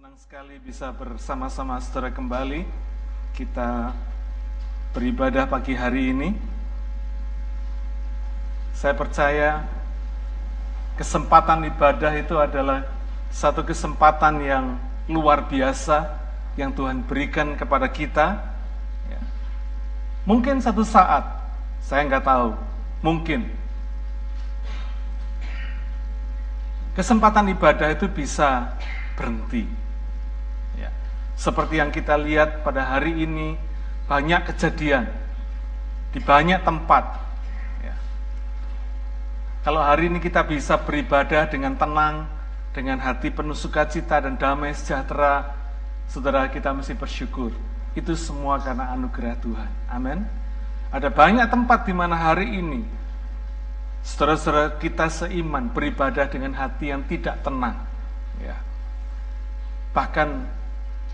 Senang sekali bisa bersama-sama saudara kembali. Kita beribadah pagi hari ini. Saya percaya kesempatan ibadah itu adalah satu kesempatan yang luar biasa yang Tuhan berikan kepada kita. Ya. Mungkin satu saat, saya nggak tahu, mungkin kesempatan ibadah itu bisa berhenti. Seperti yang kita lihat pada hari ini, banyak kejadian di banyak tempat. Ya. Kalau hari ini kita bisa beribadah dengan tenang, dengan hati penuh sukacita dan damai sejahtera, saudara kita mesti bersyukur. Itu semua karena anugerah Tuhan. Amin. Ada banyak tempat di mana hari ini saudara-saudara kita seiman beribadah dengan hati yang tidak tenang. Ya. Bahkan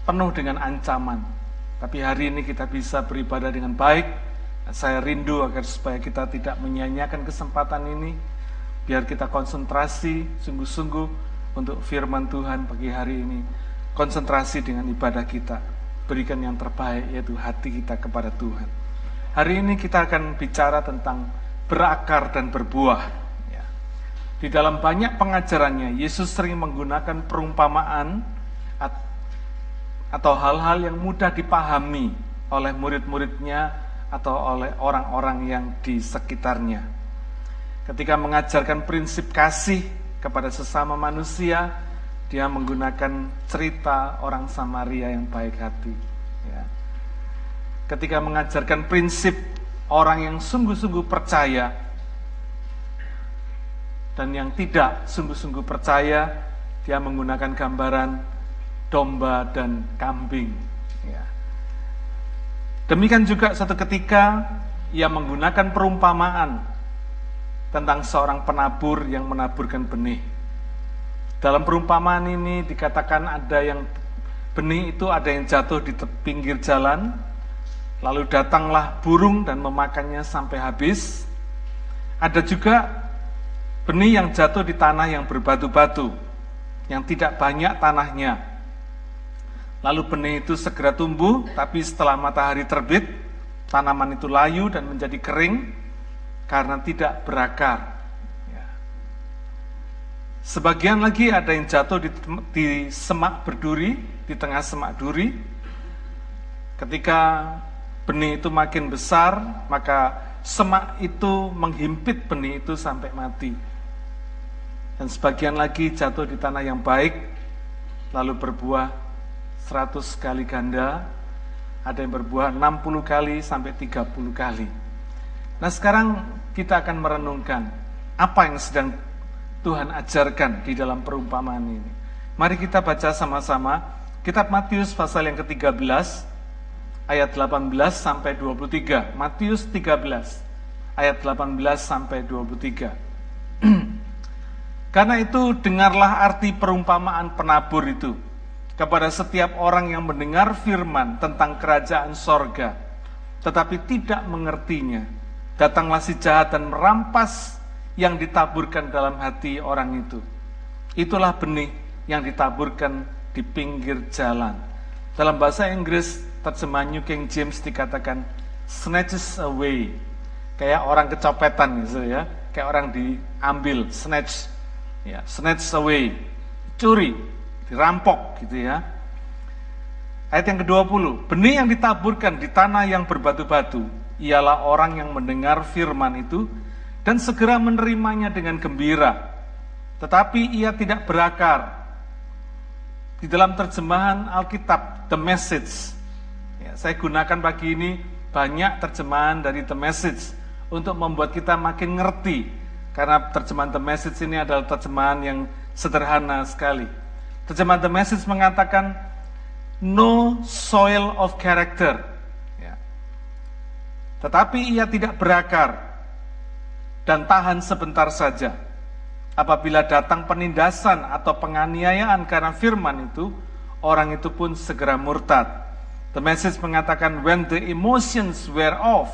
penuh dengan ancaman. Tapi hari ini kita bisa beribadah dengan baik. Saya rindu agar supaya kita tidak menyanyiakan kesempatan ini. Biar kita konsentrasi sungguh-sungguh untuk firman Tuhan pagi hari ini. Konsentrasi dengan ibadah kita. Berikan yang terbaik yaitu hati kita kepada Tuhan. Hari ini kita akan bicara tentang berakar dan berbuah. Ya. Di dalam banyak pengajarannya, Yesus sering menggunakan perumpamaan atau hal-hal yang mudah dipahami oleh murid-muridnya atau oleh orang-orang yang di sekitarnya. Ketika mengajarkan prinsip kasih kepada sesama manusia, dia menggunakan cerita orang Samaria yang baik hati ketika mengajarkan prinsip orang yang sungguh-sungguh percaya dan yang tidak sungguh-sungguh percaya, dia menggunakan gambaran domba dan kambing. Ya. Demikian juga satu ketika ia menggunakan perumpamaan tentang seorang penabur yang menaburkan benih. Dalam perumpamaan ini dikatakan ada yang benih itu ada yang jatuh di pinggir jalan, Lalu datanglah burung dan memakannya sampai habis. Ada juga benih yang jatuh di tanah yang berbatu-batu, yang tidak banyak tanahnya. Lalu benih itu segera tumbuh, tapi setelah matahari terbit, tanaman itu layu dan menjadi kering karena tidak berakar. Ya. Sebagian lagi ada yang jatuh di, di semak berduri, di tengah semak duri. Ketika benih itu makin besar, maka semak itu menghimpit benih itu sampai mati. Dan sebagian lagi jatuh di tanah yang baik, lalu berbuah 100 kali ganda, ada yang berbuah 60 kali sampai 30 kali. Nah sekarang kita akan merenungkan apa yang sedang Tuhan ajarkan di dalam perumpamaan ini. Mari kita baca sama-sama kitab Matius pasal yang ke-13 ayat 18 sampai 23. Matius 13 ayat 18 sampai 23. Karena itu dengarlah arti perumpamaan penabur itu kepada setiap orang yang mendengar firman tentang kerajaan sorga, tetapi tidak mengertinya. Datanglah si jahat dan merampas yang ditaburkan dalam hati orang itu. Itulah benih yang ditaburkan di pinggir jalan. Dalam bahasa Inggris terjemahan New King James dikatakan snatches away. Kayak orang kecopetan gitu ya. Kayak orang diambil, snatch. Ya, snatch away. Curi, dirampok gitu ya. Ayat yang ke-20, benih yang ditaburkan di tanah yang berbatu-batu ialah orang yang mendengar firman itu dan segera menerimanya dengan gembira. Tetapi ia tidak berakar. Di dalam terjemahan Alkitab, The Message, saya gunakan pagi ini banyak terjemahan dari The Message untuk membuat kita makin ngerti. Karena terjemahan The Message ini adalah terjemahan yang sederhana sekali. Terjemahan The Message mengatakan no soil of character. Ya. Tetapi ia tidak berakar dan tahan sebentar saja. Apabila datang penindasan atau penganiayaan karena firman itu, orang itu pun segera murtad. The message mengatakan when the emotions wear off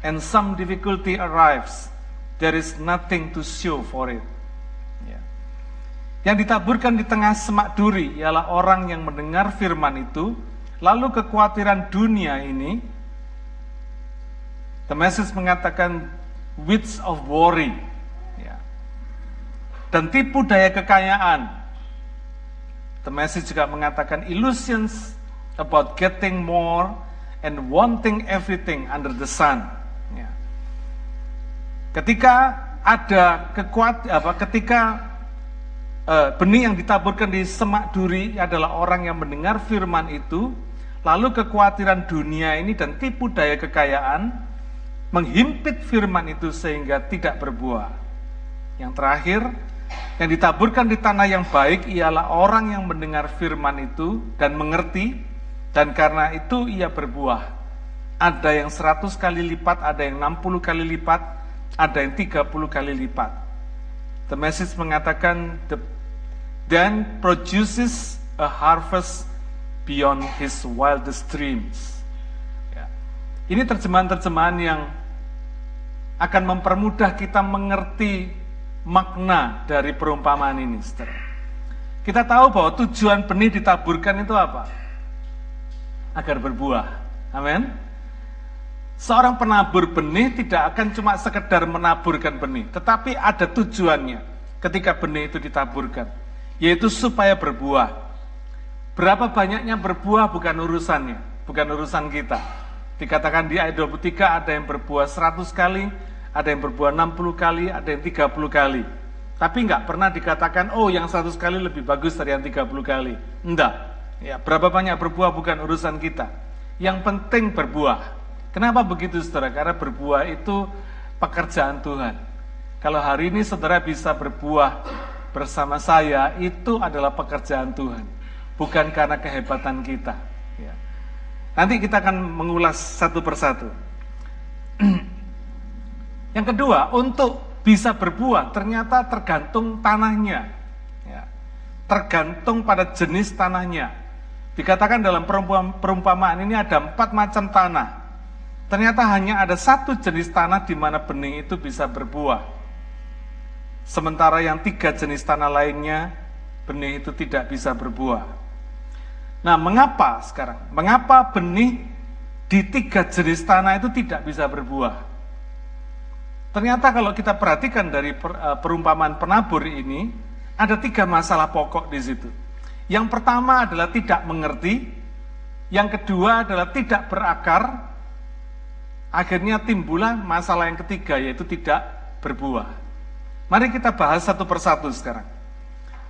and some difficulty arrives, there is nothing to show for it. Ya. Yang ditaburkan di tengah semak duri ialah orang yang mendengar firman itu, lalu kekhawatiran dunia ini, the message mengatakan wits of worry, ya. dan tipu daya kekayaan. The message juga mengatakan illusions about getting more and wanting everything under the sun. Ya. Ketika ada kekuat apa ketika uh, benih yang ditaburkan di semak duri adalah orang yang mendengar firman itu, lalu kekhawatiran dunia ini dan tipu daya kekayaan menghimpit firman itu sehingga tidak berbuah. Yang terakhir, yang ditaburkan di tanah yang baik ialah orang yang mendengar firman itu dan mengerti, dan karena itu ia berbuah. Ada yang 100 kali lipat, ada yang 60 kali lipat, ada yang 30 kali lipat. The message mengatakan the then produces a harvest beyond his wildest dreams. Ya. Ini terjemahan-terjemahan yang akan mempermudah kita mengerti makna dari perumpamaan ini. Saudara. Kita tahu bahwa tujuan benih ditaburkan itu apa? Agar berbuah. Amin. Seorang penabur benih tidak akan cuma sekedar menaburkan benih, tetapi ada tujuannya ketika benih itu ditaburkan, yaitu supaya berbuah. Berapa banyaknya berbuah bukan urusannya, bukan urusan kita. Dikatakan di ayat 23 ada yang berbuah 100 kali, ada yang berbuah 60 kali, ada yang 30 kali. Tapi nggak pernah dikatakan, oh yang 100 kali lebih bagus dari yang 30 kali. Enggak. Ya, berapa banyak berbuah bukan urusan kita. Yang penting berbuah. Kenapa begitu saudara? Karena berbuah itu pekerjaan Tuhan. Kalau hari ini saudara bisa berbuah bersama saya, itu adalah pekerjaan Tuhan. Bukan karena kehebatan kita. Ya. Nanti kita akan mengulas satu persatu. Yang kedua, untuk bisa berbuah ternyata tergantung tanahnya. Ya. Tergantung pada jenis tanahnya. Dikatakan dalam perumpamaan ini ada empat macam tanah. Ternyata hanya ada satu jenis tanah di mana benih itu bisa berbuah. Sementara yang tiga jenis tanah lainnya, benih itu tidak bisa berbuah. Nah, mengapa sekarang? Mengapa benih di tiga jenis tanah itu tidak bisa berbuah? Ternyata kalau kita perhatikan dari eh, perumpamaan penabur ini, ada tiga masalah pokok di situ. Yang pertama adalah tidak mengerti, yang kedua adalah tidak berakar, Akhirnya timbullah masalah yang ketiga yaitu tidak berbuah. Mari kita bahas satu persatu sekarang.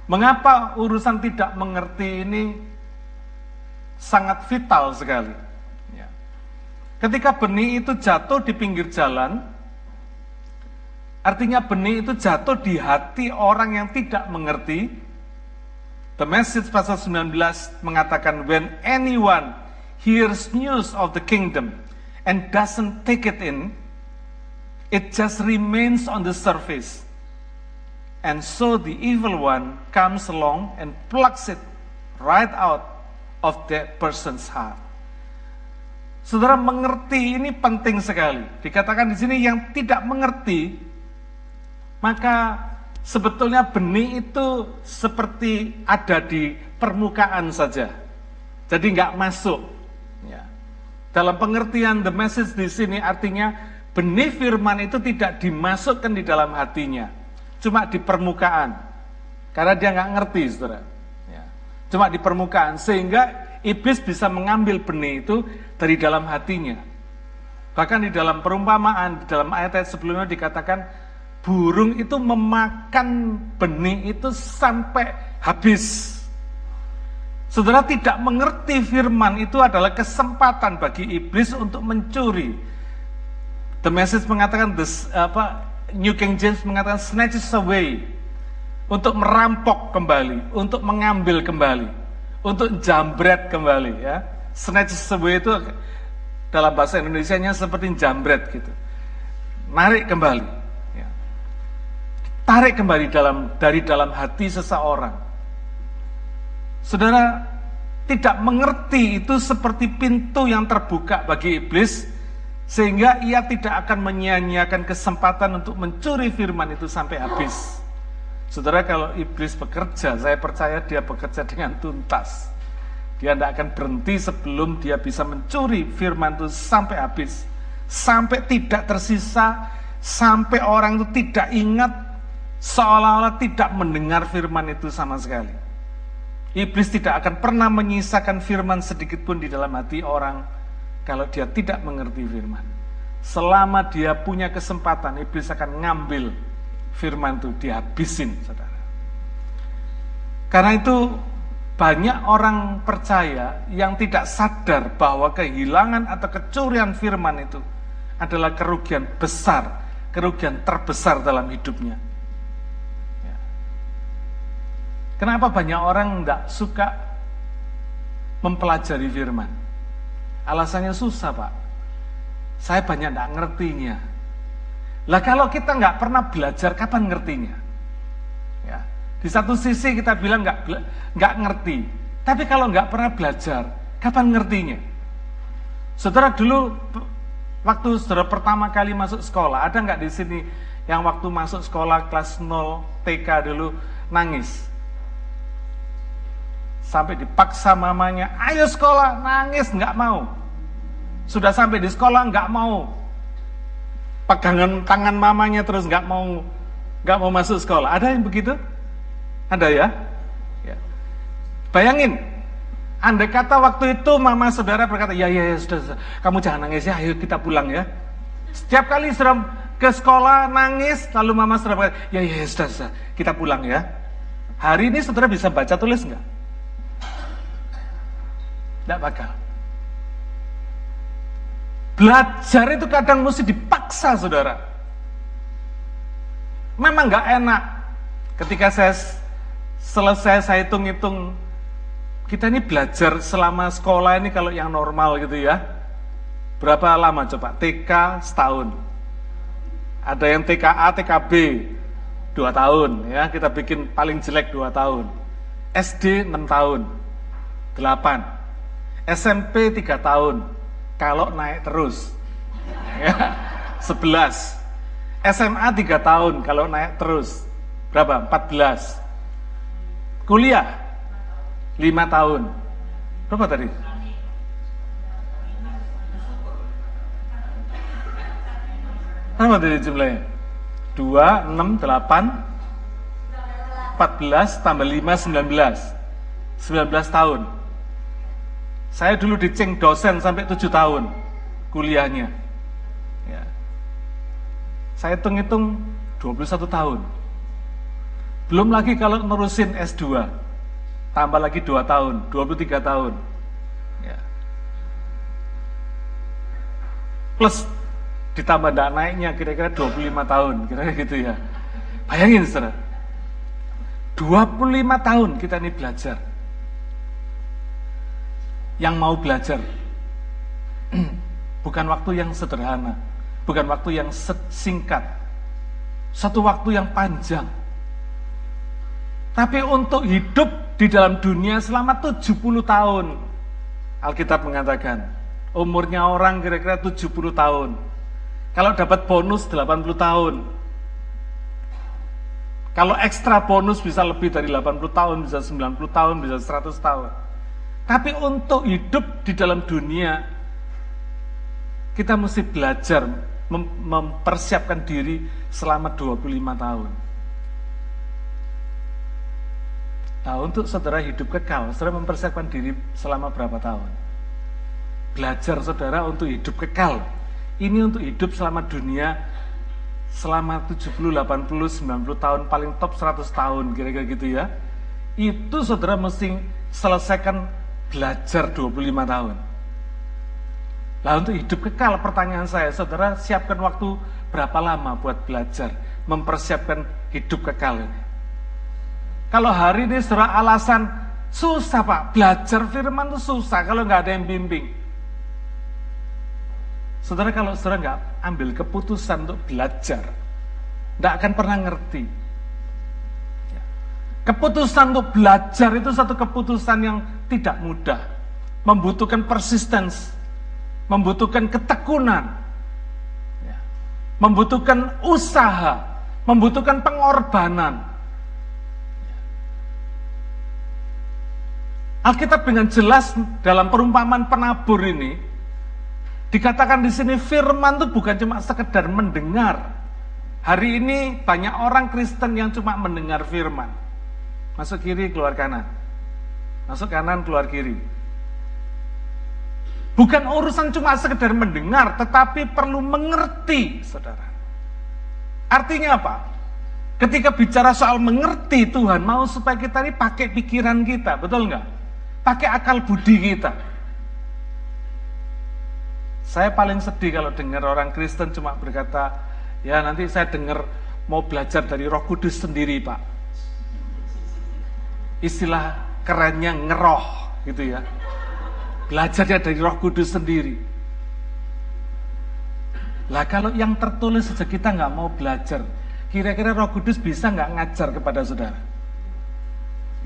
Mengapa urusan tidak mengerti ini sangat vital sekali? Ya. Ketika benih itu jatuh di pinggir jalan, artinya benih itu jatuh di hati orang yang tidak mengerti. The message pasal 19 mengatakan, when anyone hears news of the kingdom, and doesn't take it in, it just remains on the surface. And so the evil one comes along and plucks it right out of that person's heart. Saudara mengerti ini penting sekali. Dikatakan di sini yang tidak mengerti, maka sebetulnya benih itu seperti ada di permukaan saja. Jadi nggak masuk. Dalam pengertian the message di sini artinya benih firman itu tidak dimasukkan di dalam hatinya, cuma di permukaan. Karena dia nggak ngerti, saudara. Ya. Cuma di permukaan, sehingga iblis bisa mengambil benih itu dari dalam hatinya. Bahkan di dalam perumpamaan, di dalam ayat-ayat sebelumnya dikatakan, burung itu memakan benih itu sampai habis. Saudara tidak mengerti firman itu adalah kesempatan bagi iblis untuk mencuri. The message mengatakan this, apa New King James mengatakan snatches away untuk merampok kembali, untuk mengambil kembali, untuk jambret kembali ya. Snatches away itu dalam bahasa Indonesia-nya seperti jambret gitu. Narik kembali ya. Tarik kembali dalam dari dalam hati seseorang Saudara tidak mengerti itu seperti pintu yang terbuka bagi iblis sehingga ia tidak akan menyia-nyiakan kesempatan untuk mencuri firman itu sampai habis. Saudara kalau iblis bekerja, saya percaya dia bekerja dengan tuntas. Dia tidak akan berhenti sebelum dia bisa mencuri firman itu sampai habis. Sampai tidak tersisa, sampai orang itu tidak ingat, seolah-olah tidak mendengar firman itu sama sekali. Iblis tidak akan pernah menyisakan firman sedikit pun di dalam hati orang kalau dia tidak mengerti firman. Selama dia punya kesempatan, iblis akan ngambil firman itu dihabisin, saudara. Karena itu banyak orang percaya yang tidak sadar bahwa kehilangan atau kecurian firman itu adalah kerugian besar, kerugian terbesar dalam hidupnya. Ya. Kenapa banyak orang tidak suka mempelajari firman? Alasannya susah pak. Saya banyak tidak ngertinya. Lah kalau kita nggak pernah belajar, kapan ngertinya? Ya. Di satu sisi kita bilang nggak nggak ngerti, tapi kalau nggak pernah belajar, kapan ngertinya? Saudara dulu waktu saudara pertama kali masuk sekolah, ada nggak di sini yang waktu masuk sekolah kelas 0 TK dulu nangis? Sampai dipaksa mamanya, ayo sekolah, nangis nggak mau. Sudah sampai di sekolah nggak mau, pegangan tangan mamanya terus nggak mau nggak mau masuk sekolah. Ada yang begitu? Ada ya? ya. Bayangin, andai kata waktu itu mama saudara berkata, ya ya, ya sudah, sudah, kamu jangan nangis ya, ayo kita pulang ya. Setiap kali sudah ke sekolah nangis, lalu mama saudara berkata, ya ya, ya sudah, sudah, kita pulang ya. Hari ini saudara bisa baca tulis nggak? Tidak bakal. Belajar itu kadang mesti dipaksa, saudara. Memang nggak enak. Ketika saya selesai saya hitung-hitung, kita ini belajar selama sekolah ini kalau yang normal gitu ya. Berapa lama coba? TK setahun. Ada yang TKA, TKB dua tahun ya. Kita bikin paling jelek dua tahun. SD 6 tahun, 8. SMP 3 tahun, kalau naik terus. Ya, 11. SMA 3 tahun kalau naik terus. Berapa? 14. Kuliah 5 tahun. Berapa tadi? Berapa tadi jumlahnya? 2, 6, 8, 14 tambah 5, 19. 19 tahun. Saya dulu diceng dosen sampai tujuh tahun kuliahnya. Ya. Saya hitung-hitung 21 tahun. Belum lagi kalau nerusin S2, tambah lagi 2 tahun, 23 tahun. Ya. Plus ditambah tidak naiknya kira-kira 25 tahun, kira-kira gitu ya. Bayangin saudara, 25 tahun kita ini belajar yang mau belajar. Bukan waktu yang sederhana, bukan waktu yang singkat, satu waktu yang panjang. Tapi untuk hidup di dalam dunia selama 70 tahun, Alkitab mengatakan, umurnya orang kira-kira 70 tahun. Kalau dapat bonus 80 tahun. Kalau ekstra bonus bisa lebih dari 80 tahun, bisa 90 tahun, bisa 100 tahun. Tapi untuk hidup di dalam dunia, kita mesti belajar mem mempersiapkan diri selama 25 tahun. Nah, untuk saudara hidup kekal, saudara mempersiapkan diri selama berapa tahun? Belajar saudara untuk hidup kekal. Ini untuk hidup selama dunia selama 70, 80, 90 tahun, paling top 100 tahun, kira-kira gitu ya. Itu saudara mesti selesaikan belajar 25 tahun. Lah untuk hidup kekal pertanyaan saya, saudara siapkan waktu berapa lama buat belajar, mempersiapkan hidup kekal ini. Kalau hari ini saudara alasan susah pak, belajar firman itu susah kalau nggak ada yang bimbing. Saudara kalau saudara nggak ambil keputusan untuk belajar, nggak akan pernah ngerti Keputusan untuk belajar itu satu keputusan yang tidak mudah, membutuhkan persistence, membutuhkan ketekunan, ya. membutuhkan usaha, membutuhkan pengorbanan. Alkitab dengan jelas dalam perumpamaan penabur ini dikatakan di sini firman itu bukan cuma sekedar mendengar. Hari ini banyak orang Kristen yang cuma mendengar firman. Masuk kiri, keluar kanan. Masuk kanan, keluar kiri. Bukan urusan cuma sekedar mendengar, tetapi perlu mengerti, saudara. Artinya apa? Ketika bicara soal mengerti Tuhan, mau supaya kita ini pakai pikiran kita, betul nggak? Pakai akal budi kita. Saya paling sedih kalau dengar orang Kristen cuma berkata, ya nanti saya dengar mau belajar dari roh kudus sendiri Pak. Istilah kerennya ngeroh gitu ya. Belajarnya dari roh kudus sendiri. Lah kalau yang tertulis saja kita nggak mau belajar, kira-kira roh kudus bisa nggak ngajar kepada saudara?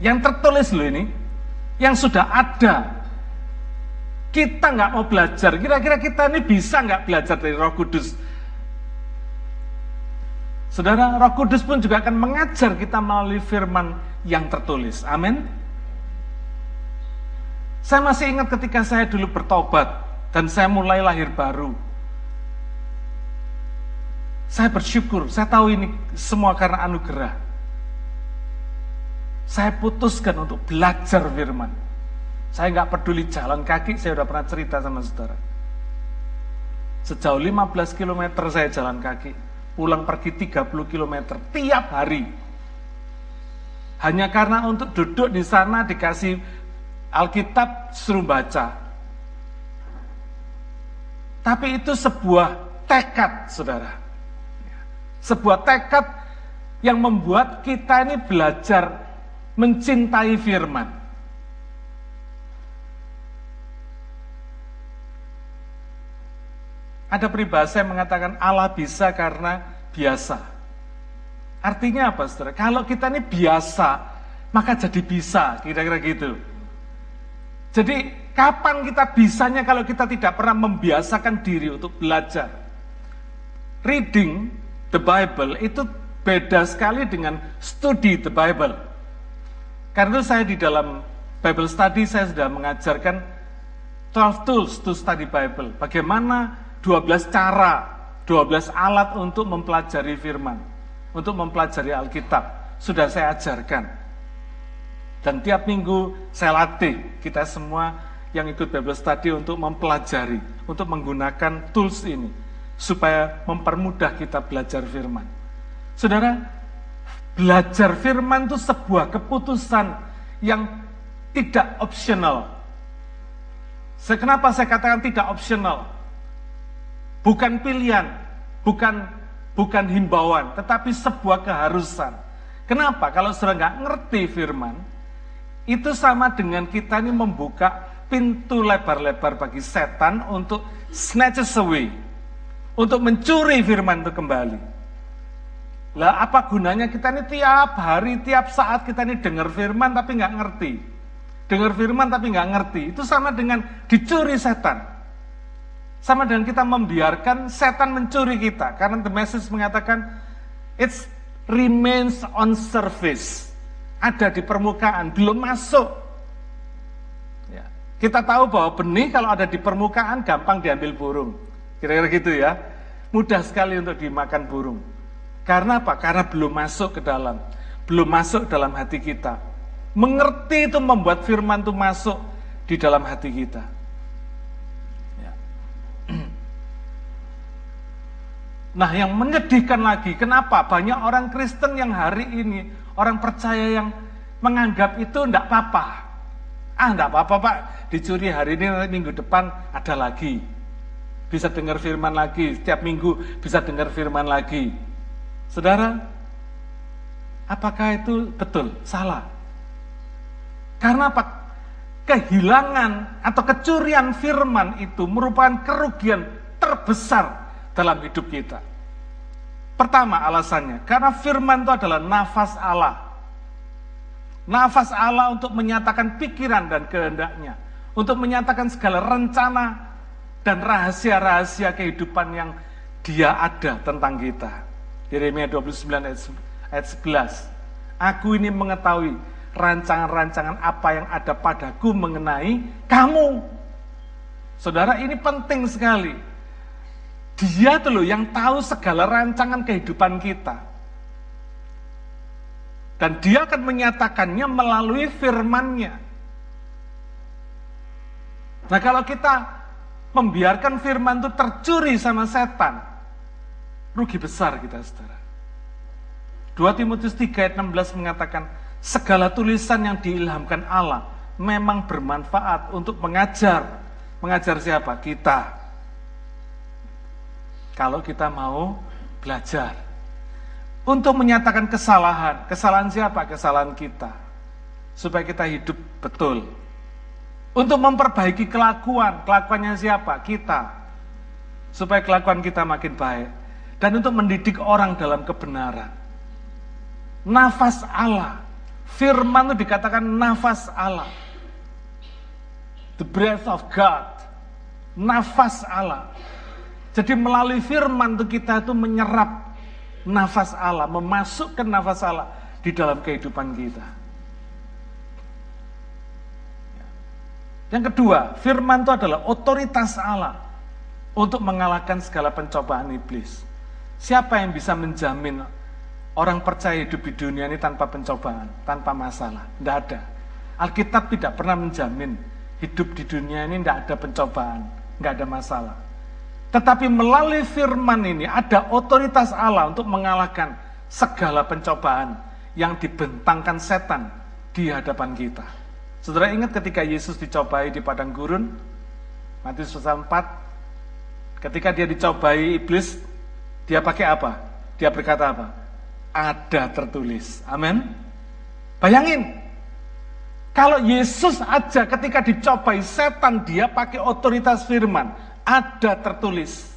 Yang tertulis loh ini, yang sudah ada. Kita nggak mau belajar, kira-kira kita ini bisa nggak belajar dari Roh Kudus? Saudara, Roh Kudus pun juga akan mengajar kita melalui firman yang tertulis. Amin. Saya masih ingat ketika saya dulu bertobat dan saya mulai lahir baru. Saya bersyukur, saya tahu ini semua karena anugerah. Saya putuskan untuk belajar firman. Saya nggak peduli jalan kaki, saya udah pernah cerita sama saudara. Sejauh 15 km saya jalan kaki, pulang pergi 30 km tiap hari. Hanya karena untuk duduk di sana dikasih Alkitab suruh baca. Tapi itu sebuah tekad, saudara. Sebuah tekad yang membuat kita ini belajar mencintai firman. Ada peribahasa yang mengatakan Allah bisa karena biasa. Artinya apa saudara? Kalau kita ini biasa, maka jadi bisa, kira-kira gitu. Jadi kapan kita bisanya kalau kita tidak pernah membiasakan diri untuk belajar? Reading the Bible itu beda sekali dengan study the Bible. Karena itu saya di dalam Bible study saya sudah mengajarkan 12 tools to study Bible. Bagaimana 12 cara, 12 alat untuk mempelajari firman, untuk mempelajari Alkitab. Sudah saya ajarkan. Dan tiap minggu saya latih kita semua yang ikut Bible study untuk mempelajari, untuk menggunakan tools ini supaya mempermudah kita belajar firman. Saudara, Belajar firman itu sebuah keputusan yang tidak optional. Kenapa saya katakan tidak optional? Bukan pilihan, bukan bukan himbauan, tetapi sebuah keharusan. Kenapa? Kalau sudah nggak ngerti firman, itu sama dengan kita ini membuka pintu lebar-lebar bagi setan untuk snatches away, untuk mencuri firman itu kembali. Lah apa gunanya kita ini tiap hari, tiap saat kita ini dengar firman tapi nggak ngerti. Dengar firman tapi nggak ngerti. Itu sama dengan dicuri setan. Sama dengan kita membiarkan setan mencuri kita. Karena the message mengatakan, it remains on surface. Ada di permukaan, belum masuk. Ya. Kita tahu bahwa benih kalau ada di permukaan gampang diambil burung. Kira-kira gitu ya. Mudah sekali untuk dimakan burung. Karena apa? Karena belum masuk ke dalam. Belum masuk dalam hati kita. Mengerti itu membuat firman itu masuk di dalam hati kita. Ya. Nah yang menyedihkan lagi, kenapa banyak orang Kristen yang hari ini, orang percaya yang menganggap itu tidak apa-apa. Ah tidak apa-apa pak, dicuri hari ini, minggu depan ada lagi. Bisa dengar firman lagi, setiap minggu bisa dengar firman lagi. Saudara, apakah itu betul? Salah. Karena apa? Kehilangan atau kecurian firman itu merupakan kerugian terbesar dalam hidup kita. Pertama alasannya, karena firman itu adalah nafas Allah. Nafas Allah untuk menyatakan pikiran dan kehendaknya. Untuk menyatakan segala rencana dan rahasia-rahasia kehidupan yang dia ada tentang kita. Yeremia 29 ayat 11. Aku ini mengetahui rancangan-rancangan apa yang ada padaku mengenai kamu. Saudara, ini penting sekali. Dia tuh loh yang tahu segala rancangan kehidupan kita. Dan dia akan menyatakannya melalui firmannya. Nah kalau kita membiarkan firman itu tercuri sama setan, rugi besar kita saudara. 2 Timotius 3 ayat 16 mengatakan, segala tulisan yang diilhamkan Allah memang bermanfaat untuk mengajar. Mengajar siapa? Kita. Kalau kita mau belajar. Untuk menyatakan kesalahan. Kesalahan siapa? Kesalahan kita. Supaya kita hidup betul. Untuk memperbaiki kelakuan. Kelakuannya siapa? Kita. Supaya kelakuan kita makin baik. Dan untuk mendidik orang dalam kebenaran nafas Allah. Firman itu dikatakan nafas Allah. The breath of God. Nafas Allah. Jadi melalui firman itu kita itu menyerap nafas Allah, memasukkan nafas Allah di dalam kehidupan kita. Yang kedua, firman itu adalah otoritas Allah untuk mengalahkan segala pencobaan iblis. Siapa yang bisa menjamin Orang percaya hidup di dunia ini tanpa pencobaan, tanpa masalah. Tidak ada. Alkitab tidak pernah menjamin hidup di dunia ini tidak ada pencobaan, tidak ada masalah. Tetapi melalui firman ini ada otoritas Allah untuk mengalahkan segala pencobaan yang dibentangkan setan di hadapan kita. Saudara ingat ketika Yesus dicobai di padang gurun? Matius pasal 4. Ketika dia dicobai iblis, dia pakai apa? Dia berkata apa? ada tertulis. Amin. Bayangin, kalau Yesus aja ketika dicobai setan dia pakai otoritas firman, ada tertulis.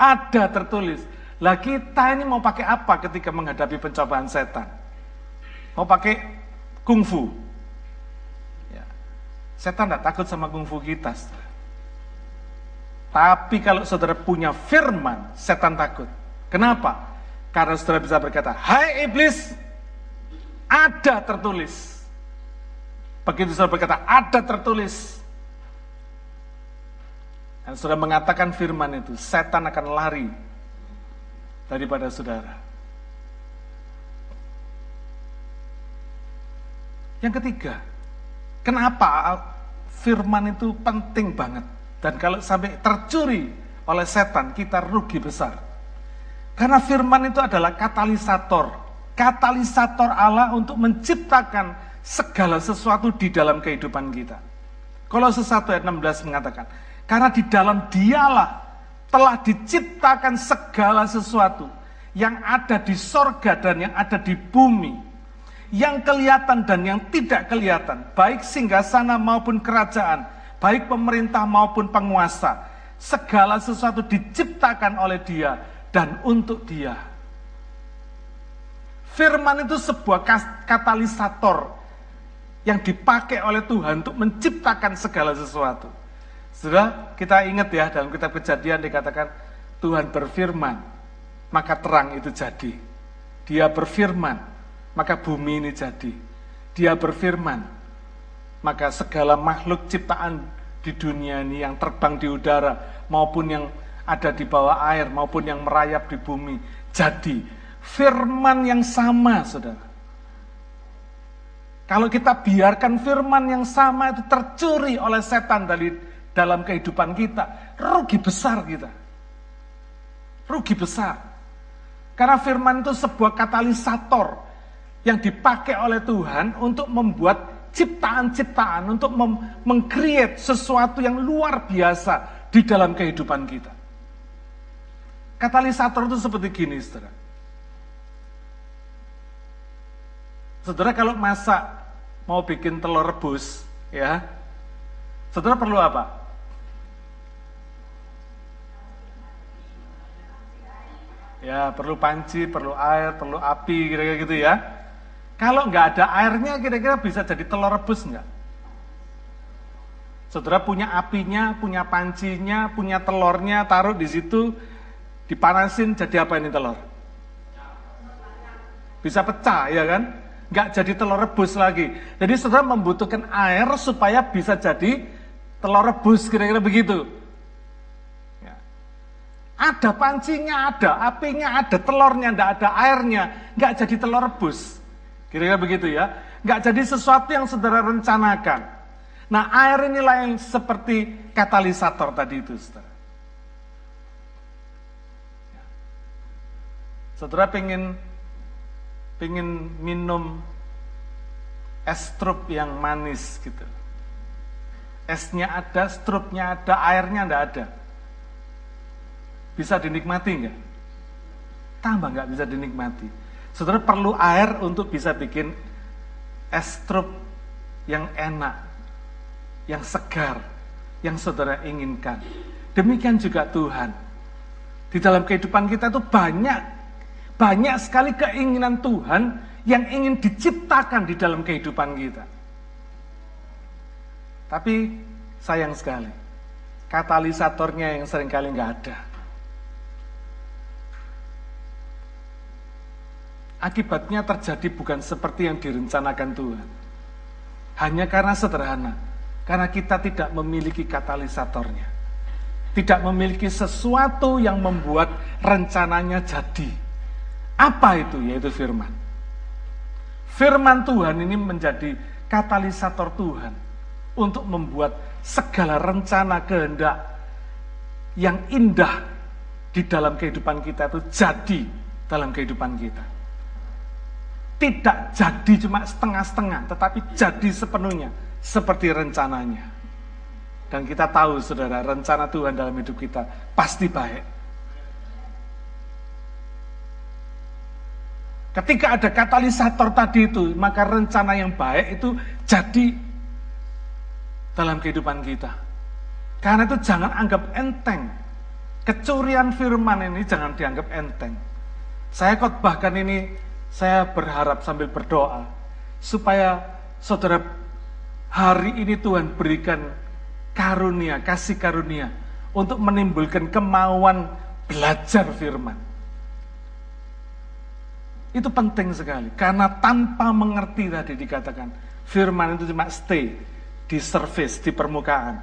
Ada tertulis. Lah kita ini mau pakai apa ketika menghadapi pencobaan setan? Mau pakai kungfu? Ya. Setan tidak takut sama kungfu kita. Tapi kalau saudara punya firman, setan takut. Kenapa? Karena saudara bisa berkata, Hai iblis, ada tertulis. Begitu saudara berkata, ada tertulis. Dan saudara mengatakan firman itu, setan akan lari daripada saudara. Yang ketiga, kenapa firman itu penting banget? Dan kalau sampai tercuri oleh setan, kita rugi besar. Karena firman itu adalah katalisator. Katalisator Allah untuk menciptakan segala sesuatu di dalam kehidupan kita. Kalau sesuatu ayat 16 mengatakan, karena di dalam dialah telah diciptakan segala sesuatu yang ada di sorga dan yang ada di bumi. Yang kelihatan dan yang tidak kelihatan, baik singgasana maupun kerajaan, baik pemerintah maupun penguasa. Segala sesuatu diciptakan oleh dia dan untuk dia. Firman itu sebuah katalisator yang dipakai oleh Tuhan untuk menciptakan segala sesuatu. Sudah kita ingat ya dalam kitab kejadian dikatakan Tuhan berfirman, maka terang itu jadi. Dia berfirman, maka bumi ini jadi. Dia berfirman, maka segala makhluk ciptaan di dunia ini yang terbang di udara maupun yang ada di bawah air maupun yang merayap di bumi. Jadi firman yang sama, saudara. Kalau kita biarkan firman yang sama itu tercuri oleh setan dari dalam kehidupan kita, rugi besar kita. Rugi besar. Karena firman itu sebuah katalisator yang dipakai oleh Tuhan untuk membuat ciptaan-ciptaan, untuk meng-create sesuatu yang luar biasa di dalam kehidupan kita. Katalisator itu seperti gini, saudara. Saudara kalau masak mau bikin telur rebus, ya, saudara perlu apa? Ya, perlu panci, perlu air, perlu api, kira-kira gitu ya. Kalau nggak ada airnya, kira-kira bisa jadi telur rebus nggak? Saudara punya apinya, punya pancinya, punya telurnya, taruh di situ, Dipanasin jadi apa ini telur? Bisa pecah ya kan? nggak jadi telur rebus lagi. Jadi saudara membutuhkan air supaya bisa jadi telur rebus, kira-kira begitu. Ada pancinya, ada apinya, ada telurnya, nggak ada airnya, nggak jadi telur rebus. Kira-kira begitu ya. Nggak jadi sesuatu yang saudara rencanakan. Nah air inilah yang seperti katalisator tadi itu, saudara. Saudara pengen pengen minum es strup yang manis gitu. Esnya ada, strupnya ada, airnya enggak ada. Bisa dinikmati enggak? Tambah enggak bisa dinikmati. Saudara perlu air untuk bisa bikin es strup yang enak, yang segar, yang saudara inginkan. Demikian juga Tuhan. Di dalam kehidupan kita itu banyak banyak sekali keinginan Tuhan yang ingin diciptakan di dalam kehidupan kita. Tapi sayang sekali, katalisatornya yang sering kali nggak ada. Akibatnya terjadi bukan seperti yang direncanakan Tuhan. Hanya karena sederhana, karena kita tidak memiliki katalisatornya. Tidak memiliki sesuatu yang membuat rencananya jadi. Apa itu? Yaitu firman. Firman Tuhan ini menjadi katalisator Tuhan untuk membuat segala rencana kehendak yang indah di dalam kehidupan kita itu jadi dalam kehidupan kita. Tidak jadi cuma setengah-setengah, tetapi jadi sepenuhnya seperti rencananya. Dan kita tahu saudara, rencana Tuhan dalam hidup kita pasti baik. Ketika ada katalisator tadi itu, maka rencana yang baik itu jadi dalam kehidupan kita. Karena itu jangan anggap enteng. Kecurian firman ini jangan dianggap enteng. Saya bahkan ini, saya berharap sambil berdoa, supaya saudara hari ini Tuhan berikan karunia, kasih karunia, untuk menimbulkan kemauan belajar firman. Itu penting sekali. Karena tanpa mengerti tadi dikatakan, firman itu cuma stay di surface, di permukaan.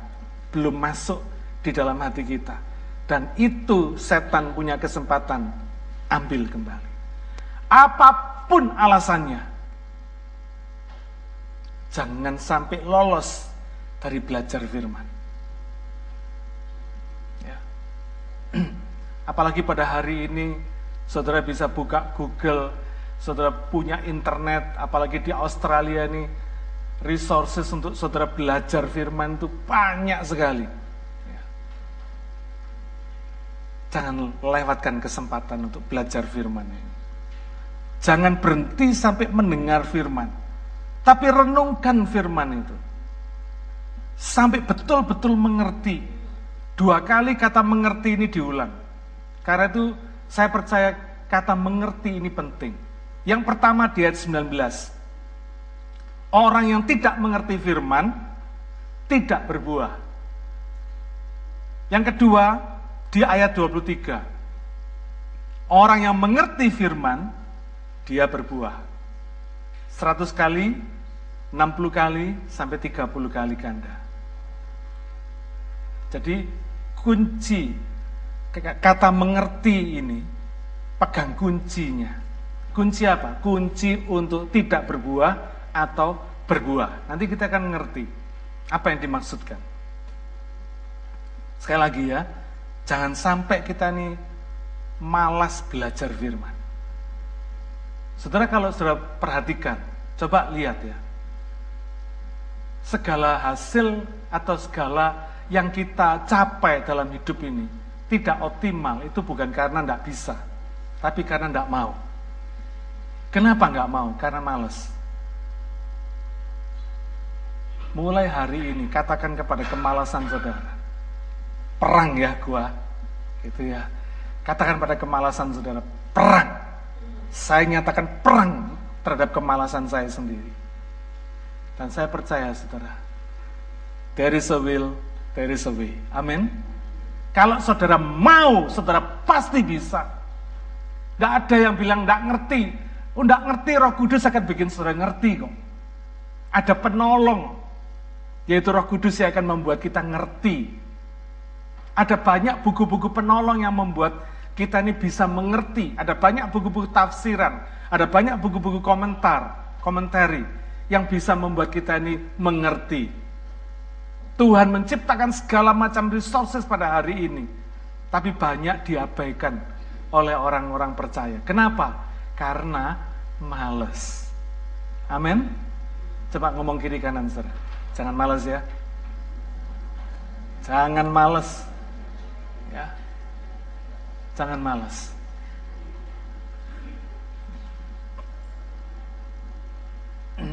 Belum masuk di dalam hati kita. Dan itu setan punya kesempatan ambil kembali. Apa pun alasannya, jangan sampai lolos dari belajar firman. Ya. Apalagi pada hari ini Saudara bisa buka Google, saudara punya internet, apalagi di Australia ini, resources untuk saudara belajar firman itu banyak sekali. Ya. Jangan lewatkan kesempatan untuk belajar firman ini. Jangan berhenti sampai mendengar firman. Tapi renungkan firman itu. Sampai betul-betul mengerti. Dua kali kata mengerti ini diulang. Karena itu saya percaya kata mengerti ini penting. Yang pertama di ayat 19. Orang yang tidak mengerti firman tidak berbuah. Yang kedua di ayat 23. Orang yang mengerti firman dia berbuah. 100 kali, 60 kali, sampai 30 kali ganda. Jadi kunci kata mengerti ini pegang kuncinya. Kunci apa? Kunci untuk tidak berbuah atau berbuah. Nanti kita akan mengerti apa yang dimaksudkan. Sekali lagi ya, jangan sampai kita nih malas belajar firman. Saudara kalau saudara perhatikan, coba lihat ya. Segala hasil atau segala yang kita capai dalam hidup ini tidak optimal itu bukan karena tidak bisa, tapi karena tidak mau. Kenapa nggak mau? Karena males. Mulai hari ini katakan kepada kemalasan saudara, perang ya gua, gitu ya. Katakan pada kemalasan saudara, perang. Saya nyatakan perang terhadap kemalasan saya sendiri. Dan saya percaya saudara, there is a will, there is a way. Amin. Kalau saudara mau, saudara pasti bisa. Tidak ada yang bilang tidak ngerti. Unda ngerti roh kudus akan bikin saudara ngerti kok. Ada penolong, yaitu roh kudus yang akan membuat kita ngerti. Ada banyak buku-buku penolong yang membuat kita ini bisa mengerti. Ada banyak buku-buku tafsiran, ada banyak buku-buku komentar, komentari yang bisa membuat kita ini mengerti. Tuhan menciptakan segala macam resources pada hari ini, tapi banyak diabaikan oleh orang-orang percaya. Kenapa? Karena males. Amin. Coba ngomong kiri kanan, saudara. Jangan males ya. Jangan males. Jangan malas.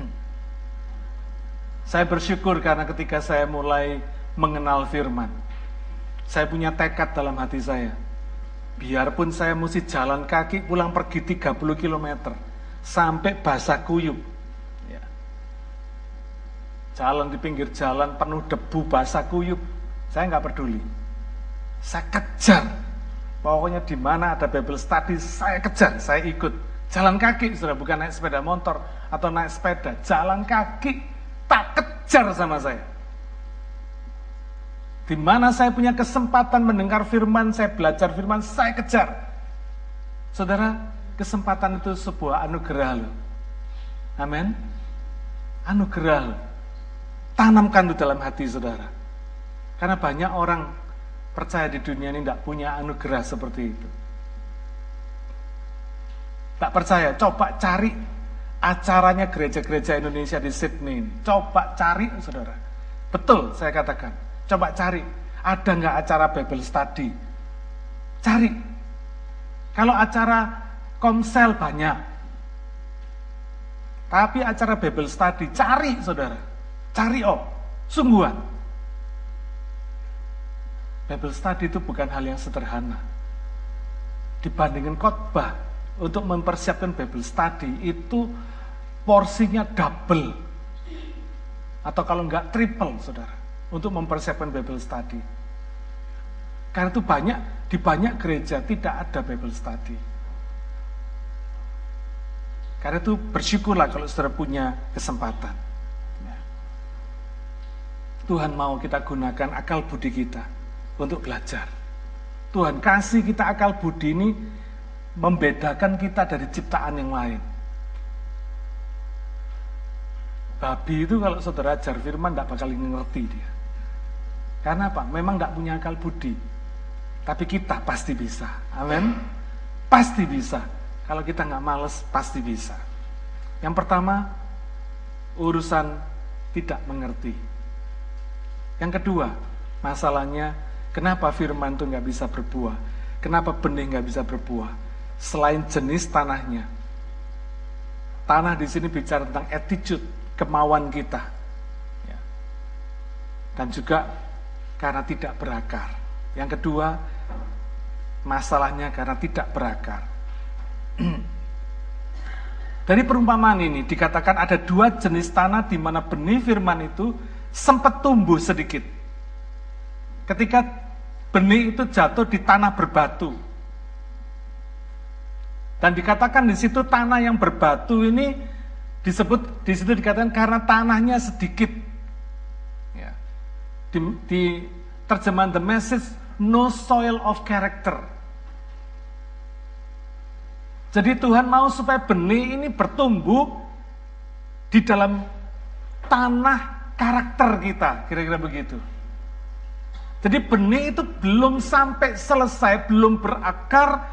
Saya bersyukur karena ketika saya mulai mengenal firman, saya punya tekad dalam hati saya. Biarpun saya mesti jalan kaki pulang pergi 30 km, sampai basah kuyup. Ya. Jalan di pinggir jalan penuh debu basah kuyup, saya nggak peduli. Saya kejar Pokoknya di mana ada Bible study, saya kejar, saya ikut. Jalan kaki, sudah bukan naik sepeda motor atau naik sepeda. Jalan kaki, tak kejar sama saya. Di mana saya punya kesempatan mendengar firman, saya belajar firman, saya kejar. Saudara, kesempatan itu sebuah anugerah loh. Amin. Anugerah loh. Tanamkan itu dalam hati saudara. Karena banyak orang percaya di dunia ini tidak punya anugerah seperti itu. Tak percaya, coba cari acaranya gereja-gereja Indonesia di Sydney. Coba cari, saudara. Betul, saya katakan. Coba cari, ada nggak acara Bible Study? Cari. Kalau acara komsel banyak. Tapi acara Bible Study, cari saudara. Cari oh, sungguhan. Bible study itu bukan hal yang sederhana. Dibandingkan khotbah, untuk mempersiapkan Bible study itu porsinya double. Atau kalau enggak triple, saudara. Untuk mempersiapkan Bible study. Karena itu banyak, di banyak gereja tidak ada Bible study. Karena itu bersyukurlah kalau saudara punya kesempatan. Ya. Tuhan mau kita gunakan akal budi kita untuk belajar. Tuhan kasih kita akal budi ini membedakan kita dari ciptaan yang lain. Babi itu kalau saudara ajar firman tidak bakal ngerti dia. Karena apa? Memang tidak punya akal budi. Tapi kita pasti bisa. Amin. Pasti bisa. Kalau kita nggak males, pasti bisa. Yang pertama, urusan tidak mengerti. Yang kedua, masalahnya Kenapa firman itu nggak bisa berbuah? Kenapa benih nggak bisa berbuah? Selain jenis tanahnya. Tanah di sini bicara tentang attitude, kemauan kita. Ya. Dan juga karena tidak berakar. Yang kedua, masalahnya karena tidak berakar. Dari perumpamaan ini dikatakan ada dua jenis tanah di mana benih firman itu sempat tumbuh sedikit. Ketika benih itu jatuh di tanah berbatu. Dan dikatakan di situ tanah yang berbatu ini disebut di situ dikatakan karena tanahnya sedikit. Ya. Di, di terjemahan the message no soil of character. Jadi Tuhan mau supaya benih ini bertumbuh di dalam tanah karakter kita, kira-kira begitu. Jadi benih itu belum sampai selesai, belum berakar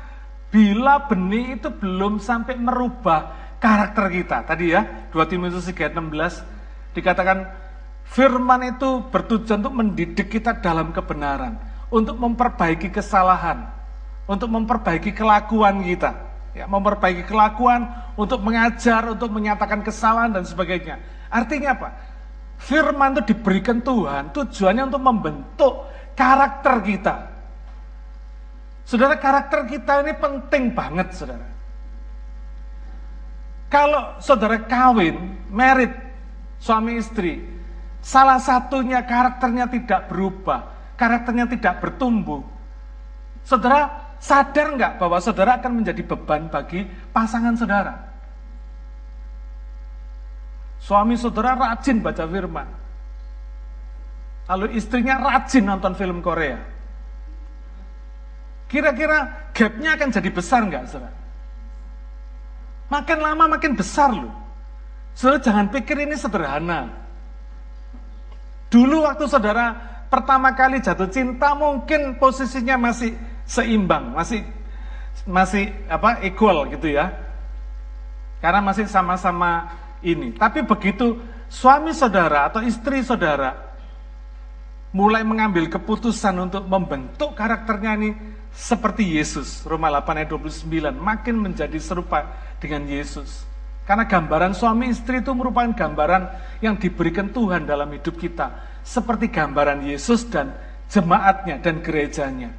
bila benih itu belum sampai merubah karakter kita. Tadi ya, 2 Timotius 3 16 dikatakan firman itu bertujuan untuk mendidik kita dalam kebenaran, untuk memperbaiki kesalahan, untuk memperbaiki kelakuan kita. Ya, memperbaiki kelakuan, untuk mengajar, untuk menyatakan kesalahan dan sebagainya. Artinya apa? Firman itu diberikan Tuhan tujuannya untuk membentuk karakter kita. Saudara, karakter kita ini penting banget, saudara. Kalau saudara kawin, merit, suami istri, salah satunya karakternya tidak berubah, karakternya tidak bertumbuh, saudara sadar nggak bahwa saudara akan menjadi beban bagi pasangan saudara? Suami saudara rajin baca firman. Lalu istrinya rajin nonton film Korea. Kira-kira gapnya akan jadi besar nggak, saudara? Makin lama makin besar loh. Saudara jangan pikir ini sederhana. Dulu waktu saudara pertama kali jatuh cinta mungkin posisinya masih seimbang, masih masih apa equal gitu ya. Karena masih sama-sama ini. Tapi begitu suami saudara atau istri saudara mulai mengambil keputusan untuk membentuk karakternya ini seperti Yesus. Roma 8 ayat 29 makin menjadi serupa dengan Yesus. Karena gambaran suami istri itu merupakan gambaran yang diberikan Tuhan dalam hidup kita. Seperti gambaran Yesus dan jemaatnya dan gerejanya.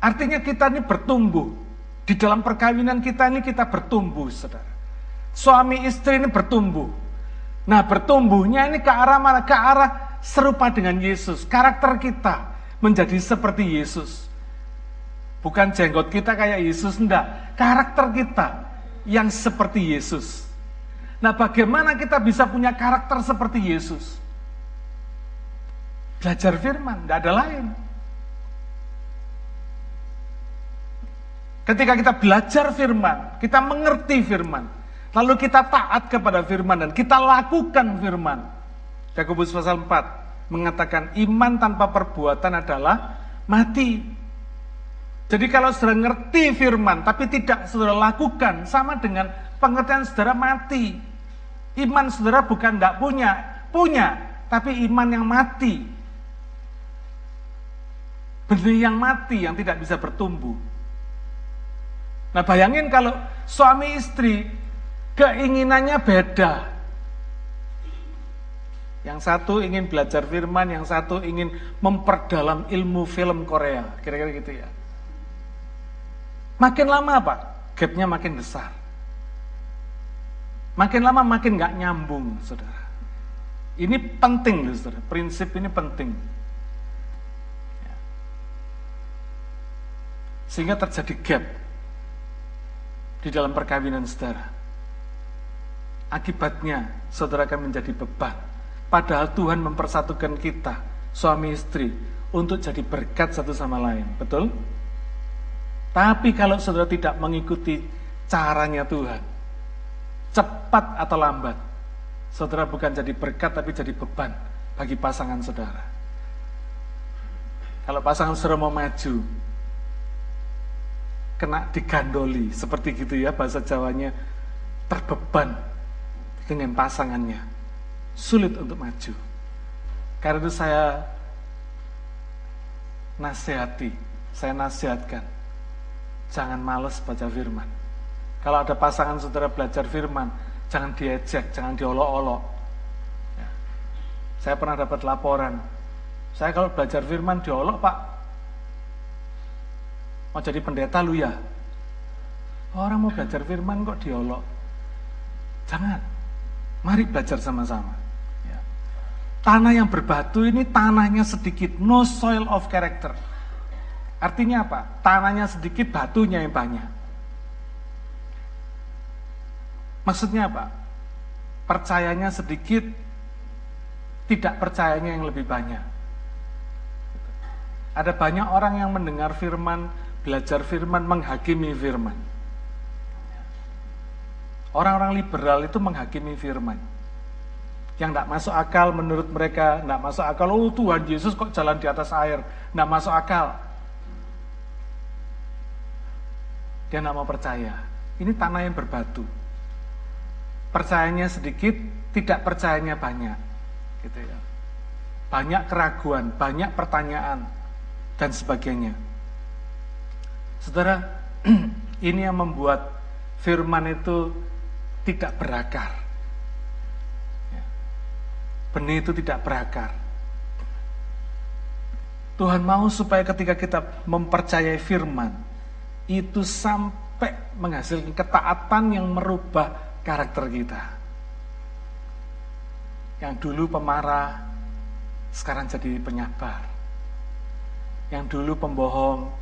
Artinya kita ini bertumbuh. Di dalam perkawinan kita ini kita bertumbuh, saudara. Suami istri ini bertumbuh. Nah bertumbuhnya ini ke arah mana? Ke arah serupa dengan Yesus. Karakter kita menjadi seperti Yesus. Bukan jenggot kita kayak Yesus, enggak. Karakter kita yang seperti Yesus. Nah, bagaimana kita bisa punya karakter seperti Yesus? Belajar firman, tidak ada lain. Ketika kita belajar firman, kita mengerti firman, lalu kita taat kepada firman dan kita lakukan firman. Yakobus pasal 4 mengatakan iman tanpa perbuatan adalah mati. Jadi kalau saudara ngerti firman tapi tidak saudara lakukan sama dengan pengertian saudara mati. Iman saudara bukan tidak punya, punya, tapi iman yang mati. Benih yang mati yang tidak bisa bertumbuh. Nah bayangin kalau suami istri keinginannya beda. Yang satu ingin belajar firman, yang satu ingin memperdalam ilmu film Korea. Kira-kira gitu ya. Makin lama apa? Gapnya makin besar. Makin lama makin nggak nyambung, saudara. Ini penting, saudara. Prinsip ini penting. Ya. Sehingga terjadi gap di dalam perkawinan saudara. Akibatnya, saudara akan menjadi beban. Padahal Tuhan mempersatukan kita, suami istri, untuk jadi berkat satu sama lain. Betul? Tapi kalau saudara tidak mengikuti caranya Tuhan, cepat atau lambat, saudara bukan jadi berkat tapi jadi beban bagi pasangan saudara. Kalau pasangan saudara mau maju, kena digandoli, seperti gitu ya bahasa Jawanya, terbeban dengan pasangannya, sulit untuk maju. Karena itu saya nasihati, saya nasihatkan, jangan males baca firman. Kalau ada pasangan saudara belajar firman, jangan diejek, jangan diolok-olok. Ya. Saya pernah dapat laporan, saya kalau belajar firman diolok pak, mau jadi pendeta lu ya? Orang mau belajar firman kok diolok? Jangan, mari belajar sama-sama. Tanah yang berbatu ini tanahnya sedikit, no soil of character Artinya apa? Tanahnya sedikit, batunya yang banyak. Maksudnya apa? Percayanya sedikit, tidak percayanya yang lebih banyak. Ada banyak orang yang mendengar firman, belajar firman, menghakimi firman. Orang-orang liberal itu menghakimi firman. Yang tidak masuk akal menurut mereka, tidak masuk akal, oh Tuhan Yesus kok jalan di atas air, tidak masuk akal. Dia tidak mau percaya. Ini tanah yang berbatu. Percayanya sedikit, tidak percayanya banyak. Gitu ya. Banyak keraguan, banyak pertanyaan, dan sebagainya. Saudara, ini yang membuat firman itu tidak berakar. Benih itu tidak berakar. Tuhan mau supaya ketika kita mempercayai firman, itu sampai menghasilkan ketaatan yang merubah karakter kita. Yang dulu pemarah, sekarang jadi penyabar. Yang dulu pembohong,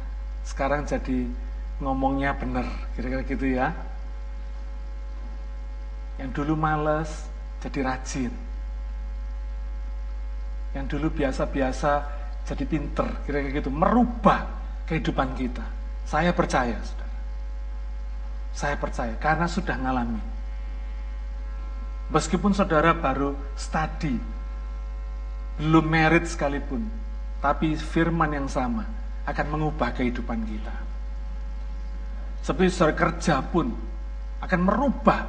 sekarang jadi ngomongnya benar, kira-kira gitu ya. Yang dulu males jadi rajin. Yang dulu biasa-biasa jadi pinter, kira-kira gitu. Merubah kehidupan kita. Saya percaya, saudara. Saya percaya, karena sudah ngalami. Meskipun saudara baru studi, belum merit sekalipun, tapi firman yang sama akan mengubah kehidupan kita. Seperti saudara kerja pun akan merubah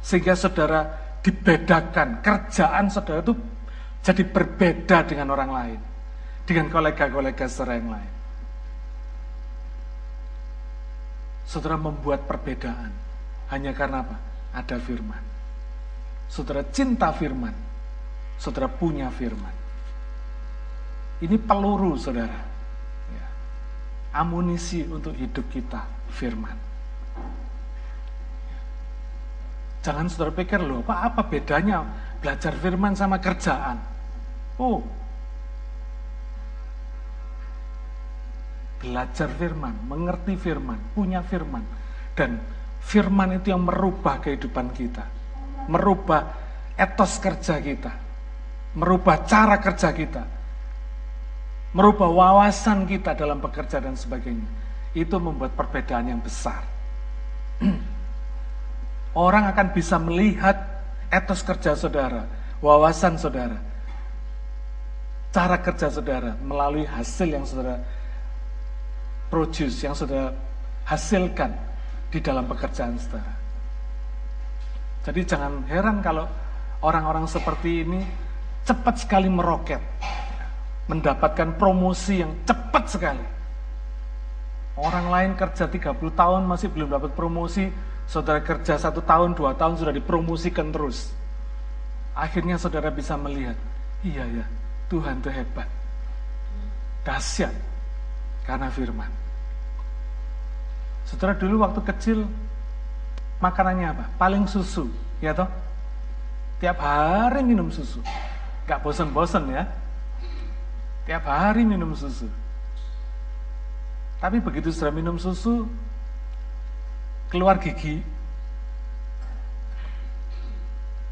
sehingga saudara dibedakan kerjaan saudara itu jadi berbeda dengan orang lain. Dengan kolega-kolega saudara yang lain. Saudara membuat perbedaan. Hanya karena apa? ada firman. Saudara cinta firman. Saudara punya firman. Ini peluru saudara. Ya. amunisi untuk hidup kita firman. Jangan saudara pikir loh, apa, apa bedanya belajar firman sama kerjaan? Oh, belajar firman, mengerti firman, punya firman. Dan firman itu yang merubah kehidupan kita. Merubah etos kerja kita. Merubah cara kerja kita. Merubah wawasan kita dalam bekerja dan sebagainya. Itu membuat perbedaan yang besar. Orang akan bisa melihat etos kerja saudara, wawasan saudara, cara kerja saudara melalui hasil yang saudara produce, yang saudara hasilkan di dalam pekerjaan saudara. Jadi jangan heran kalau orang-orang seperti ini cepat sekali meroket, mendapatkan promosi yang cepat sekali. Orang lain kerja 30 tahun masih belum dapat promosi, Saudara kerja satu tahun, dua tahun sudah dipromosikan terus. Akhirnya saudara bisa melihat, iya ya, Tuhan itu hebat. Dahsyat karena firman. Saudara dulu waktu kecil makanannya apa? Paling susu, ya toh? Tiap hari minum susu. Gak bosan-bosan ya. Tiap hari minum susu. Tapi begitu sudah minum susu, keluar gigi,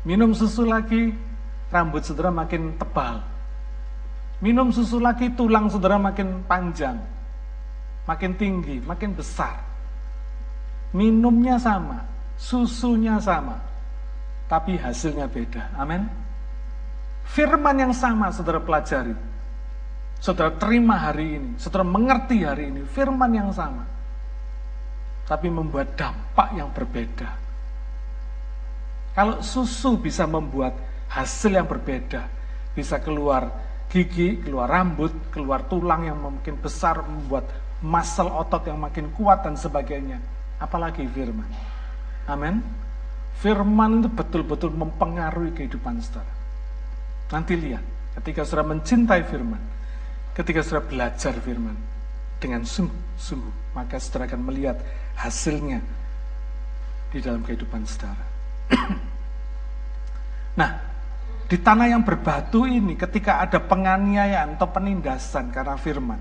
minum susu lagi, rambut saudara makin tebal. Minum susu lagi, tulang saudara makin panjang, makin tinggi, makin besar. Minumnya sama, susunya sama, tapi hasilnya beda. Amin. Firman yang sama saudara pelajari. Saudara terima hari ini, saudara mengerti hari ini, firman yang sama tapi membuat dampak yang berbeda. Kalau susu bisa membuat hasil yang berbeda, bisa keluar gigi, keluar rambut, keluar tulang yang mungkin besar, membuat muscle otot yang makin kuat dan sebagainya. Apalagi firman. Amin. Firman itu betul-betul mempengaruhi kehidupan saudara. Nanti lihat, ketika saudara mencintai firman, ketika saudara belajar firman dengan sungguh-sungguh, maka saudara akan melihat hasilnya di dalam kehidupan saudara. nah, di tanah yang berbatu ini ketika ada penganiayaan atau penindasan karena firman.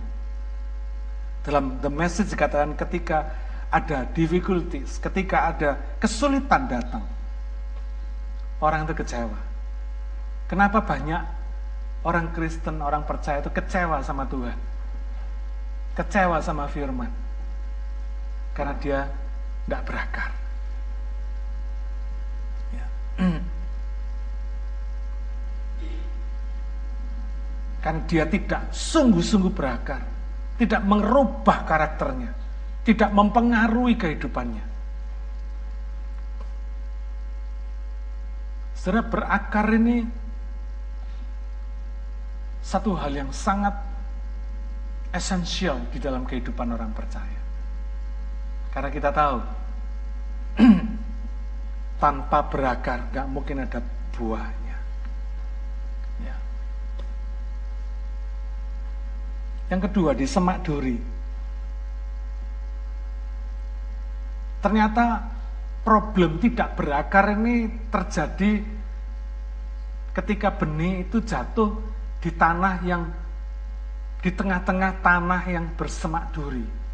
Dalam the message dikatakan ketika ada difficulties, ketika ada kesulitan datang. Orang itu kecewa. Kenapa banyak orang Kristen, orang percaya itu kecewa sama Tuhan? Kecewa sama firman karena dia tidak berakar. Ya. Karena dia tidak sungguh-sungguh berakar, tidak merubah karakternya, tidak mempengaruhi kehidupannya. Saudara berakar ini satu hal yang sangat esensial di dalam kehidupan orang percaya. Karena kita tahu tanpa berakar nggak mungkin ada buahnya. Ya. Yang kedua di semak duri. Ternyata problem tidak berakar ini terjadi ketika benih itu jatuh di tanah yang di tengah-tengah tanah yang bersemak duri.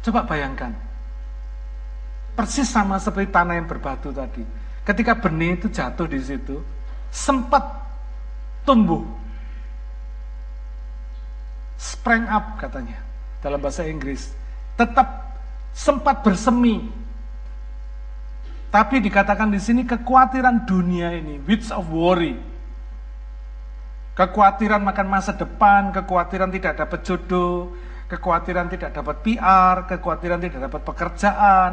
Coba bayangkan. Persis sama seperti tanah yang berbatu tadi. Ketika benih itu jatuh di situ, sempat tumbuh. Sprang up katanya dalam bahasa Inggris. Tetap sempat bersemi. Tapi dikatakan di sini kekhawatiran dunia ini, which of worry. Kekhawatiran makan masa depan, kekhawatiran tidak dapat jodoh, kekhawatiran tidak dapat PR, kekhawatiran tidak dapat pekerjaan,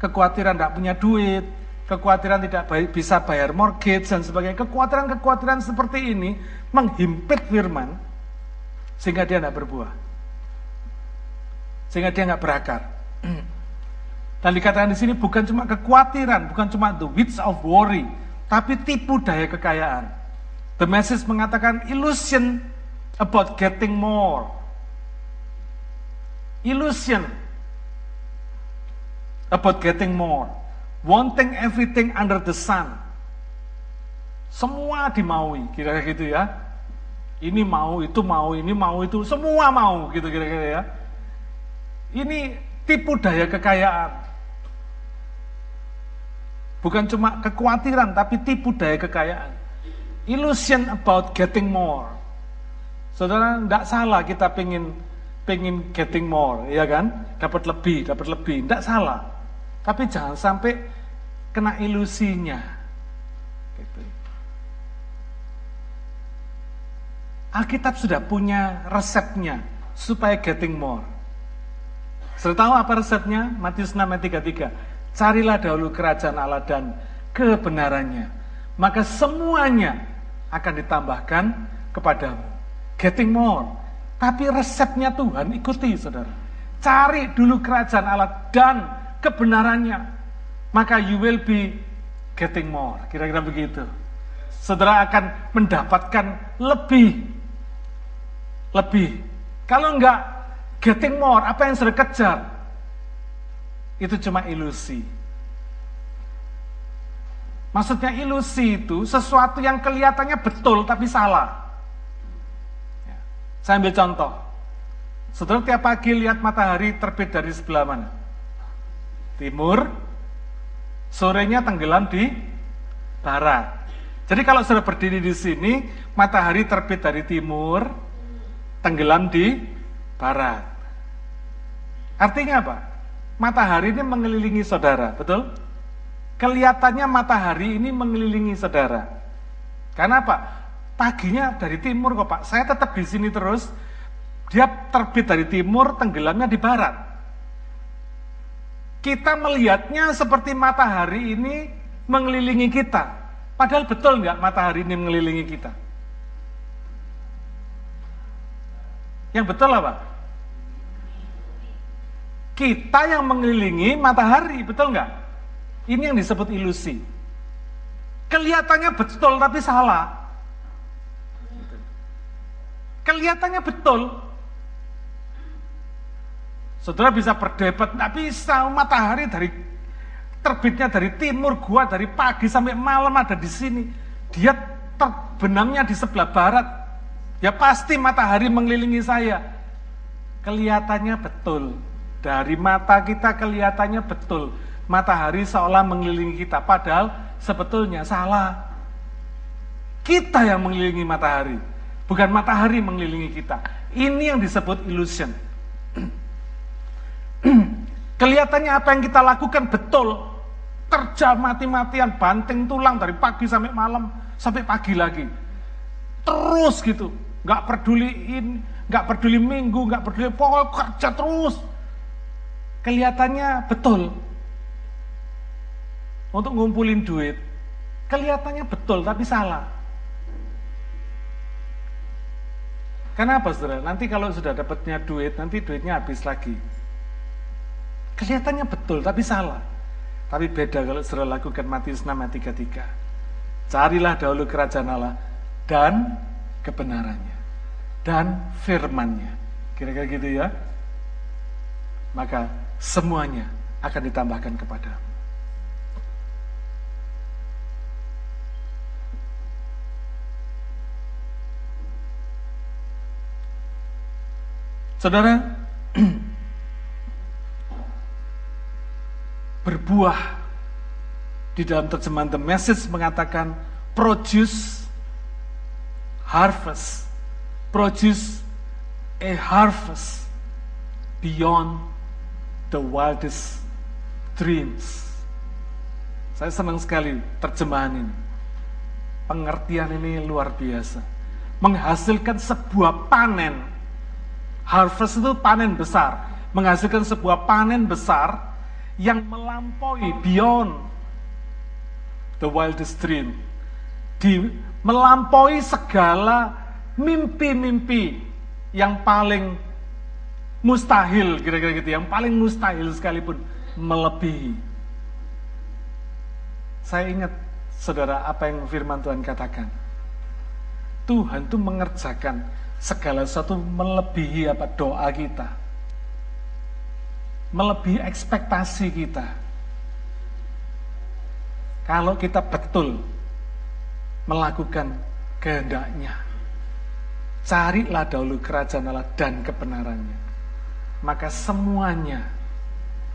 kekhawatiran tidak punya duit, kekhawatiran tidak bisa bayar mortgage dan sebagainya. Kekhawatiran-kekhawatiran seperti ini menghimpit firman sehingga dia tidak berbuah. Sehingga dia nggak berakar. Dan dikatakan di sini bukan cuma kekhawatiran, bukan cuma the wits of worry, tapi tipu daya kekayaan. The message mengatakan illusion about getting more. Illusion about getting more wanting everything under the sun. Semua dimaui, kira-kira gitu ya. Ini mau, itu mau, ini mau, itu semua mau, gitu kira-kira ya. Ini tipu daya kekayaan. Bukan cuma kekhawatiran, tapi tipu daya kekayaan. Illusion about getting more. Saudara, tidak salah kita pengen pengen getting more, ya kan? Dapat lebih, dapat lebih, tidak salah. Tapi jangan sampai kena ilusinya. Gitu. Alkitab sudah punya resepnya supaya getting more. Sudah tahu apa resepnya? Matius 6 ayat 33. Carilah dahulu kerajaan Allah dan kebenarannya. Maka semuanya akan ditambahkan kepadamu. Getting more. Tapi resepnya Tuhan ikuti saudara. Cari dulu kerajaan Allah dan kebenarannya maka you will be getting more. Kira-kira begitu. Saudara akan mendapatkan lebih. Lebih. Kalau enggak getting more, apa yang sudah kejar? Itu cuma ilusi. Maksudnya ilusi itu sesuatu yang kelihatannya betul tapi salah. Ya. Saya ambil contoh. Saudara tiap pagi lihat matahari terbit dari sebelah mana? Timur, sorenya tenggelam di barat. Jadi kalau sudah berdiri di sini, matahari terbit dari timur, tenggelam di barat. Artinya apa? Matahari ini mengelilingi saudara, betul? Kelihatannya matahari ini mengelilingi saudara. Karena apa? Paginya dari timur kok Pak. Saya tetap di sini terus. Dia terbit dari timur, tenggelamnya di barat kita melihatnya seperti matahari ini mengelilingi kita. Padahal betul nggak matahari ini mengelilingi kita? Yang betul apa? Kita yang mengelilingi matahari, betul nggak? Ini yang disebut ilusi. Kelihatannya betul tapi salah. Kelihatannya betul, Saudara bisa berdebat, nggak bisa matahari dari terbitnya dari timur, gua dari pagi sampai malam ada di sini. Dia terbenamnya di sebelah barat. Ya pasti matahari mengelilingi saya. Kelihatannya betul. Dari mata kita kelihatannya betul. Matahari seolah mengelilingi kita. Padahal sebetulnya salah. Kita yang mengelilingi matahari. Bukan matahari mengelilingi kita. Ini yang disebut illusion. Kelihatannya apa yang kita lakukan betul. Kerja mati-matian, banting tulang dari pagi sampai malam, sampai pagi lagi. Terus gitu. Nggak peduliin, nggak peduli minggu, nggak peduli pokok kerja terus. Kelihatannya betul. Untuk ngumpulin duit. Kelihatannya betul, tapi salah. Kenapa saudara? Nanti kalau sudah dapatnya duit, nanti duitnya habis lagi. Kelihatannya betul, tapi salah. Tapi beda kalau sudah lakukan Matius 6 ayat 33. Carilah dahulu kerajaan Allah dan kebenarannya. Dan firmannya. Kira-kira gitu ya. Maka semuanya akan ditambahkan kepada. Saudara, berbuah. Di dalam terjemahan The Message mengatakan produce harvest. Produce a harvest beyond the wildest dreams. Saya senang sekali terjemahan ini. Pengertian ini luar biasa. Menghasilkan sebuah panen. Harvest itu panen besar. Menghasilkan sebuah panen besar yang melampaui beyond the wildest dream. Di, melampaui segala mimpi-mimpi yang paling mustahil, kira-kira gitu, yang paling mustahil sekalipun melebihi. Saya ingat, saudara, apa yang firman Tuhan katakan. Tuhan itu mengerjakan segala sesuatu melebihi apa doa kita. Melebihi ekspektasi kita. Kalau kita betul melakukan kehendaknya. Carilah dahulu kerajaan Allah dan kebenarannya. Maka semuanya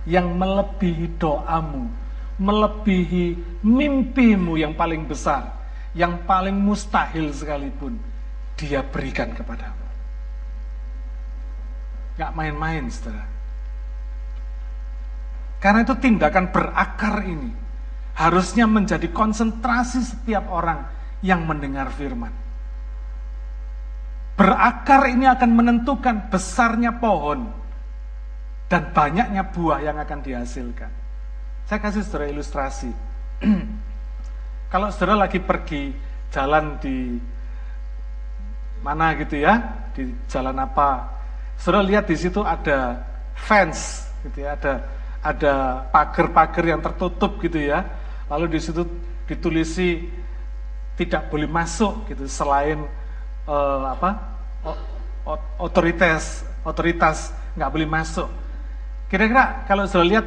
yang melebihi doamu, melebihi mimpimu yang paling besar, yang paling mustahil sekalipun, dia berikan kepadamu. Gak main-main, saudara. Karena itu tindakan berakar ini harusnya menjadi konsentrasi setiap orang yang mendengar firman. Berakar ini akan menentukan besarnya pohon dan banyaknya buah yang akan dihasilkan. Saya kasih saudara ilustrasi. Kalau saudara lagi pergi jalan di mana gitu ya, di jalan apa, saudara lihat di situ ada fence gitu ya, ada ada pagar-pagar yang tertutup gitu ya. Lalu di situ ditulisi tidak boleh masuk gitu selain uh, apa otoritas otoritas nggak boleh masuk. Kira-kira kalau sudah lihat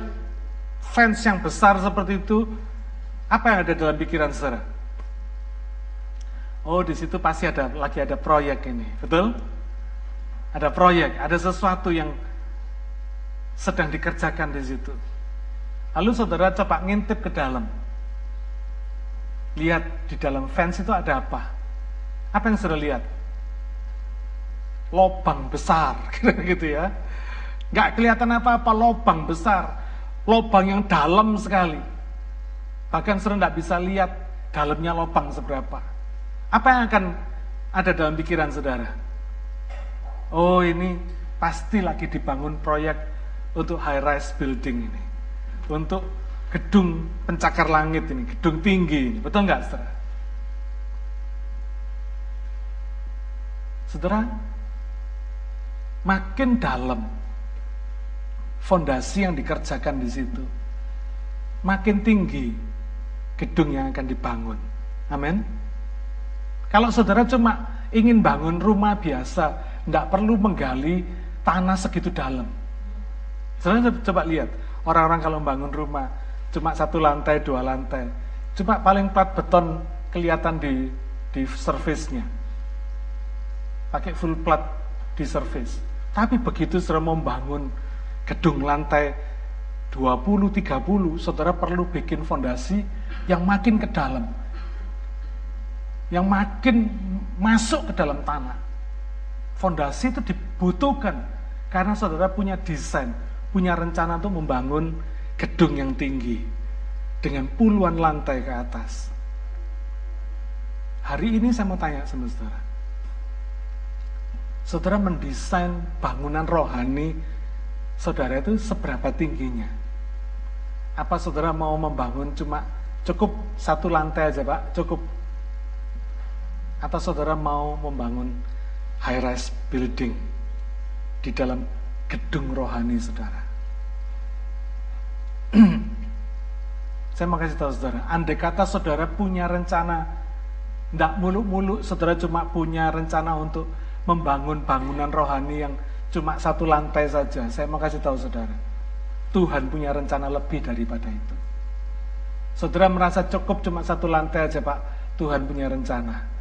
fans yang besar seperti itu, apa yang ada dalam pikiran saudara? Oh, di situ pasti ada lagi ada proyek ini, betul? Ada proyek, ada sesuatu yang sedang dikerjakan di situ. Lalu saudara coba ngintip ke dalam. Lihat di dalam fans itu ada apa? Apa yang saudara lihat? lobang besar, gitu ya. Nggak kelihatan apa-apa, lobang besar, lobang yang dalam sekali. Bahkan sudah nggak bisa lihat dalamnya lobang seberapa. Apa yang akan ada dalam pikiran saudara? Oh ini pasti lagi dibangun proyek untuk high rise building ini. Untuk gedung pencakar langit ini, gedung tinggi ini. Betul nggak saudara? Saudara, makin dalam fondasi yang dikerjakan di situ, makin tinggi gedung yang akan dibangun. Amin. Kalau saudara cuma ingin bangun rumah biasa, tidak perlu menggali tanah segitu dalam. Saudara coba lihat, orang-orang kalau bangun rumah, cuma satu lantai, dua lantai, cuma paling plat beton kelihatan di di servisnya. Pakai full plat di service. Tapi begitu saudara membangun gedung lantai 20, 30, saudara perlu bikin fondasi yang makin ke dalam. Yang makin masuk ke dalam tanah. Fondasi itu dibutuhkan karena saudara punya desain, punya rencana untuk membangun gedung yang tinggi dengan puluhan lantai ke atas. Hari ini saya mau tanya sama saudara, saudara mendesain bangunan rohani saudara itu seberapa tingginya? Apa saudara mau membangun cuma cukup satu lantai aja pak, cukup? Atau saudara mau membangun high rise building di dalam gedung rohani saudara? Saya mau kasih tahu saudara, andai kata saudara punya rencana, tidak muluk-muluk, saudara cuma punya rencana untuk membangun bangunan rohani yang cuma satu lantai saja. Saya mau kasih tahu saudara, Tuhan punya rencana lebih daripada itu. Saudara merasa cukup cuma satu lantai aja Pak, Tuhan punya rencana.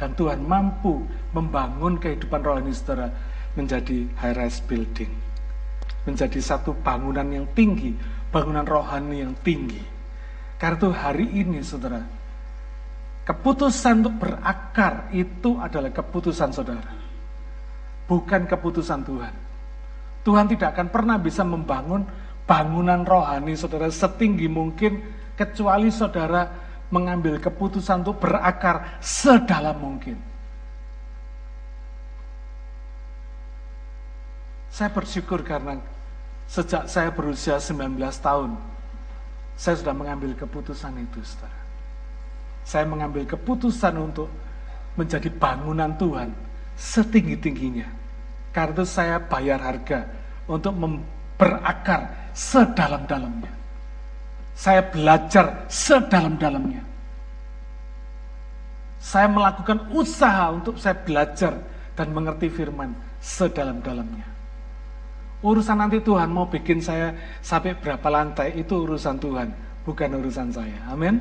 Dan Tuhan mampu membangun kehidupan rohani saudara menjadi high rise building. Menjadi satu bangunan yang tinggi, bangunan rohani yang tinggi. Karena itu hari ini saudara, keputusan untuk berakar itu adalah keputusan saudara. Bukan keputusan Tuhan. Tuhan tidak akan pernah bisa membangun bangunan rohani saudara setinggi mungkin kecuali saudara mengambil keputusan untuk berakar sedalam mungkin. Saya bersyukur karena sejak saya berusia 19 tahun, saya sudah mengambil keputusan itu, saudara. Saya mengambil keputusan untuk menjadi bangunan Tuhan setinggi-tingginya. Karena itu saya bayar harga untuk berakar sedalam-dalamnya. Saya belajar sedalam-dalamnya. Saya melakukan usaha untuk saya belajar dan mengerti firman sedalam-dalamnya. Urusan nanti Tuhan mau bikin saya sampai berapa lantai itu urusan Tuhan, bukan urusan saya. Amin.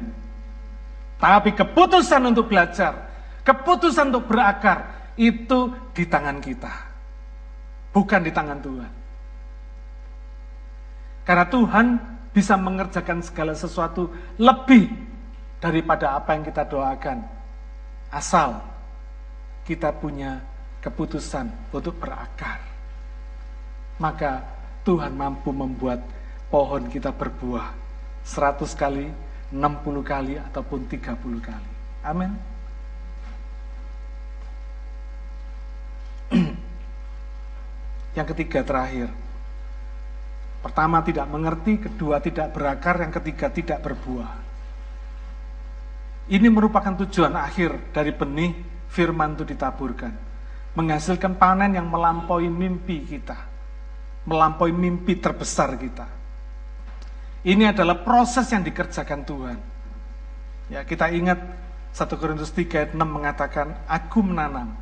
Tapi keputusan untuk belajar, keputusan untuk berakar itu di tangan kita. Bukan di tangan Tuhan. Karena Tuhan bisa mengerjakan segala sesuatu lebih daripada apa yang kita doakan. Asal kita punya keputusan untuk berakar maka Tuhan mampu membuat pohon kita berbuah 100 kali, 60 kali, ataupun 30 kali. Amin. Yang ketiga terakhir. Pertama tidak mengerti, kedua tidak berakar, yang ketiga tidak berbuah. Ini merupakan tujuan akhir dari benih firman itu ditaburkan. Menghasilkan panen yang melampaui mimpi kita melampaui mimpi terbesar kita. Ini adalah proses yang dikerjakan Tuhan. Ya, kita ingat 1 Korintus 3 ayat 6 mengatakan, Aku menanam,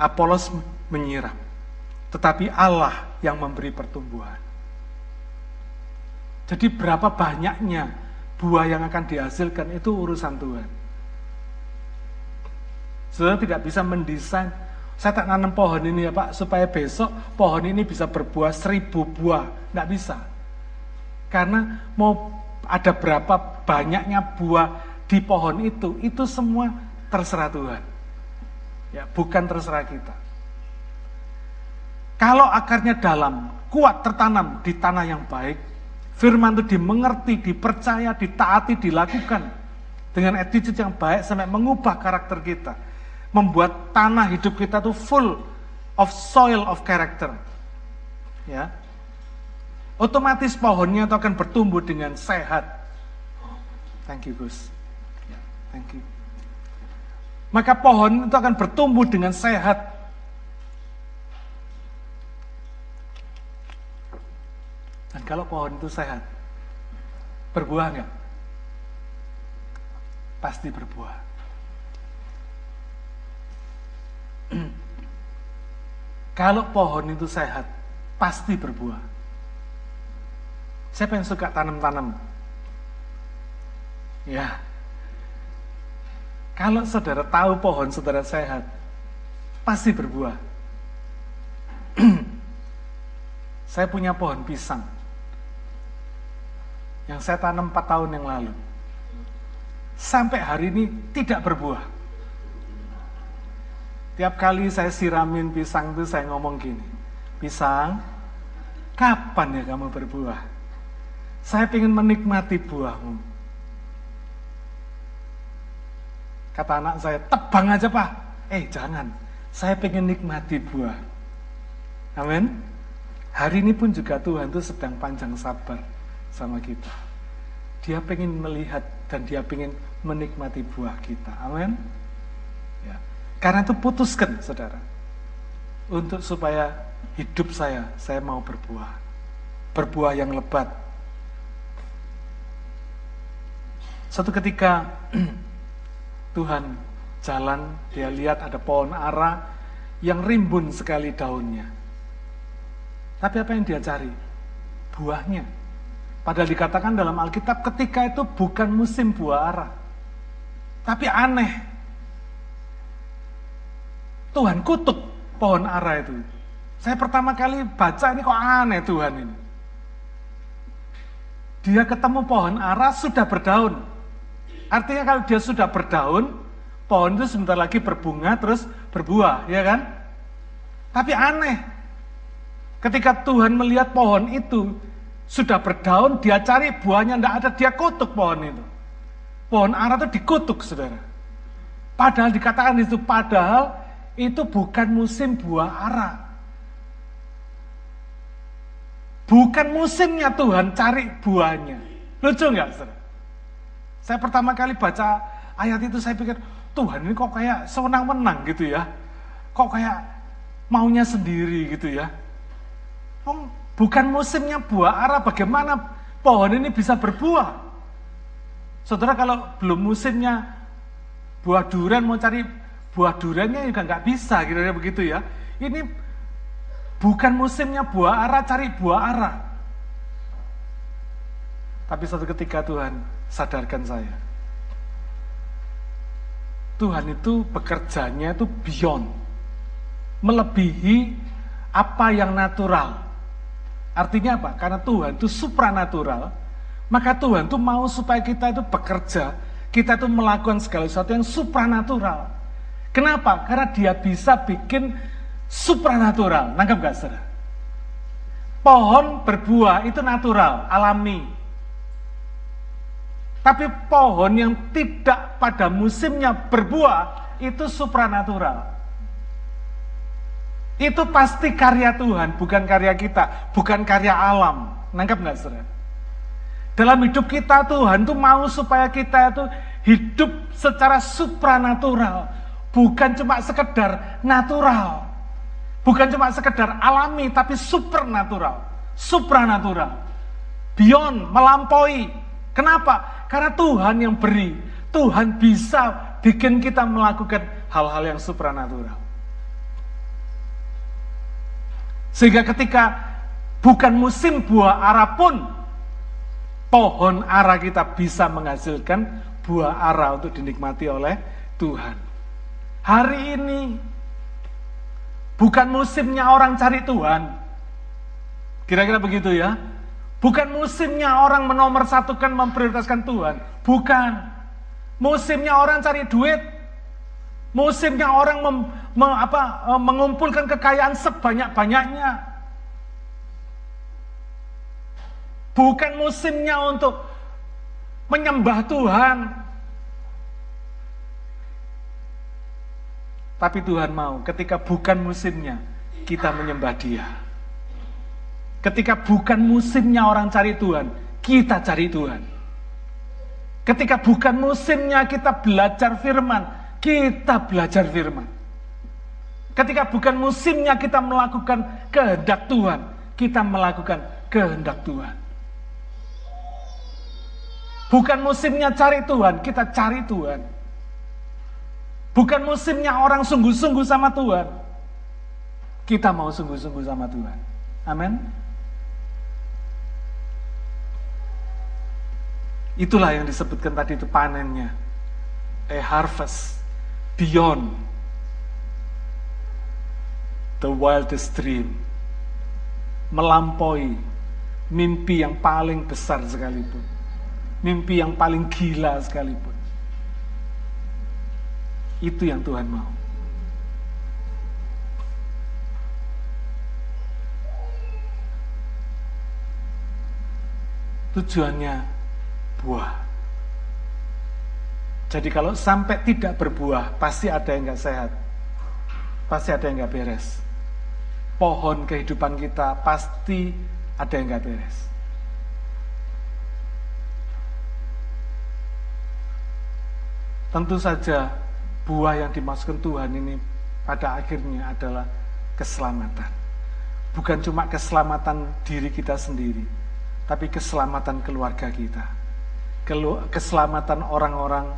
Apolos menyiram, tetapi Allah yang memberi pertumbuhan. Jadi berapa banyaknya buah yang akan dihasilkan itu urusan Tuhan. Saudara tidak bisa mendesain saya tak nanam pohon ini ya Pak, supaya besok pohon ini bisa berbuah seribu buah. Tidak bisa. Karena mau ada berapa banyaknya buah di pohon itu, itu semua terserah Tuhan. Ya, bukan terserah kita. Kalau akarnya dalam, kuat tertanam di tanah yang baik, firman itu dimengerti, dipercaya, ditaati, dilakukan dengan attitude yang baik sampai mengubah karakter kita membuat tanah hidup kita tuh full of soil of character. Ya. Otomatis pohonnya itu akan bertumbuh dengan sehat. Thank you Gus. Ya, thank you. Maka pohon itu akan bertumbuh dengan sehat. Kalau pohon itu sehat, berbuah nggak? Pasti berbuah. Kalau pohon itu sehat, pasti berbuah. Siapa yang suka tanam-tanam? Ya. Kalau saudara tahu pohon saudara sehat, pasti berbuah. saya punya pohon pisang yang saya tanam 4 tahun yang lalu. Sampai hari ini tidak berbuah. Tiap kali saya siramin pisang itu saya ngomong gini, pisang, kapan ya kamu berbuah? Saya ingin menikmati buahmu. Kata anak saya, tebang aja pak. Eh jangan, saya pengen nikmati buah. Amin. Hari ini pun juga Tuhan itu sedang panjang sabar sama kita. Dia pengen melihat dan dia pengen menikmati buah kita. Amin. Karena itu putuskan, saudara. Untuk supaya hidup saya, saya mau berbuah. Berbuah yang lebat. Satu ketika Tuhan jalan, dia lihat ada pohon ara yang rimbun sekali daunnya. Tapi apa yang dia cari? Buahnya. Padahal dikatakan dalam Alkitab ketika itu bukan musim buah. Tapi aneh, Tuhan kutuk pohon ara itu. Saya pertama kali baca ini kok aneh Tuhan ini. dia ketemu pohon ara sudah berdaun. Artinya kalau dia sudah berdaun, pohon itu sebentar lagi berbunga terus berbuah, ya kan? Tapi aneh. Ketika Tuhan melihat pohon itu sudah berdaun, dia cari buahnya tidak ada, dia kutuk pohon itu. Pohon ara itu dikutuk, saudara. Padahal dikatakan itu, padahal itu bukan musim buah ara. Bukan musimnya Tuhan cari buahnya. Lucu nggak, saudara? Saya pertama kali baca ayat itu saya pikir, Tuhan ini kok kayak sewenang-wenang gitu ya. Kok kayak maunya sendiri gitu ya. Oh, bukan musimnya buah ara, bagaimana pohon ini bisa berbuah? Saudara kalau belum musimnya buah durian mau cari buah duriannya juga nggak bisa kira-kira begitu ya. Ini bukan musimnya buah ara cari buah ara. Tapi suatu ketika Tuhan sadarkan saya. Tuhan itu bekerjanya itu beyond. Melebihi apa yang natural. Artinya apa? Karena Tuhan itu supranatural, maka Tuhan itu mau supaya kita itu bekerja, kita itu melakukan segala sesuatu yang supranatural. Kenapa? Karena dia bisa bikin supranatural. Nangkep gak saudara? Pohon berbuah itu natural, alami. Tapi pohon yang tidak pada musimnya berbuah itu supranatural. Itu pasti karya Tuhan, bukan karya kita, bukan karya alam. Nangkap nggak saudara? Dalam hidup kita Tuhan tuh mau supaya kita itu hidup secara supranatural, bukan cuma sekedar natural. Bukan cuma sekedar alami, tapi supernatural, supranatural. Beyond, melampaui. Kenapa? Karena Tuhan yang beri. Tuhan bisa bikin kita melakukan hal-hal yang supranatural. Sehingga ketika bukan musim buah ara pun, pohon ara kita bisa menghasilkan buah ara untuk dinikmati oleh Tuhan. Hari ini bukan musimnya orang cari Tuhan. Kira-kira begitu ya. Bukan musimnya orang menomor satukan memprioritaskan Tuhan. Bukan. Musimnya orang cari duit. Musimnya orang mem, mem, apa, e, mengumpulkan kekayaan sebanyak-banyaknya. Bukan musimnya untuk menyembah Tuhan. Tapi Tuhan mau ketika bukan musimnya kita menyembah dia. Ketika bukan musimnya orang cari Tuhan, kita cari Tuhan. Ketika bukan musimnya kita belajar firman, kita belajar firman. Ketika bukan musimnya kita melakukan kehendak Tuhan, kita melakukan kehendak Tuhan. Bukan musimnya cari Tuhan, kita cari Tuhan. Bukan musimnya orang sungguh-sungguh sama Tuhan. Kita mau sungguh-sungguh sama Tuhan. Amin. Itulah yang disebutkan tadi itu panennya. A harvest beyond the wildest dream. Melampaui mimpi yang paling besar sekalipun. Mimpi yang paling gila sekalipun. Itu yang Tuhan mau. Tujuannya berbuah. Jadi kalau sampai tidak berbuah, pasti ada yang nggak sehat. Pasti ada yang nggak beres. Pohon kehidupan kita pasti ada yang nggak beres. Tentu saja buah yang dimasukkan Tuhan ini pada akhirnya adalah keselamatan. Bukan cuma keselamatan diri kita sendiri, tapi keselamatan keluarga kita keselamatan orang-orang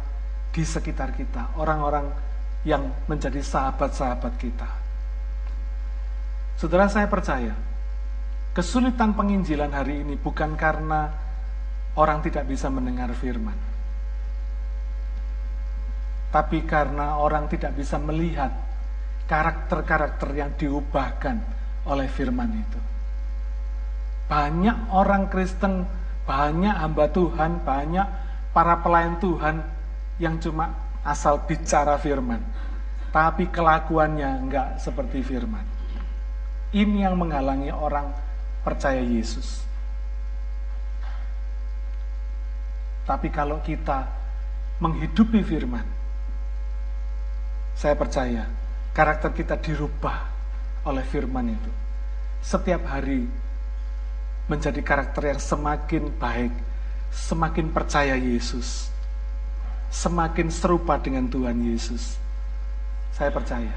di sekitar kita, orang-orang yang menjadi sahabat-sahabat kita. Saudara saya percaya, kesulitan penginjilan hari ini bukan karena orang tidak bisa mendengar firman. Tapi karena orang tidak bisa melihat karakter-karakter yang diubahkan oleh firman itu. Banyak orang Kristen Banyak hamba Tuhan, banyak para pelayan Tuhan yang cuma asal bicara firman. Tapi kelakuannya enggak seperti firman. Ini yang menghalangi orang percaya Yesus. Tapi kalau kita menghidupi firman, saya percaya karakter kita dirubah oleh firman itu. Setiap hari menjadi karakter yang semakin baik, semakin percaya Yesus, semakin serupa dengan Tuhan Yesus. Saya percaya.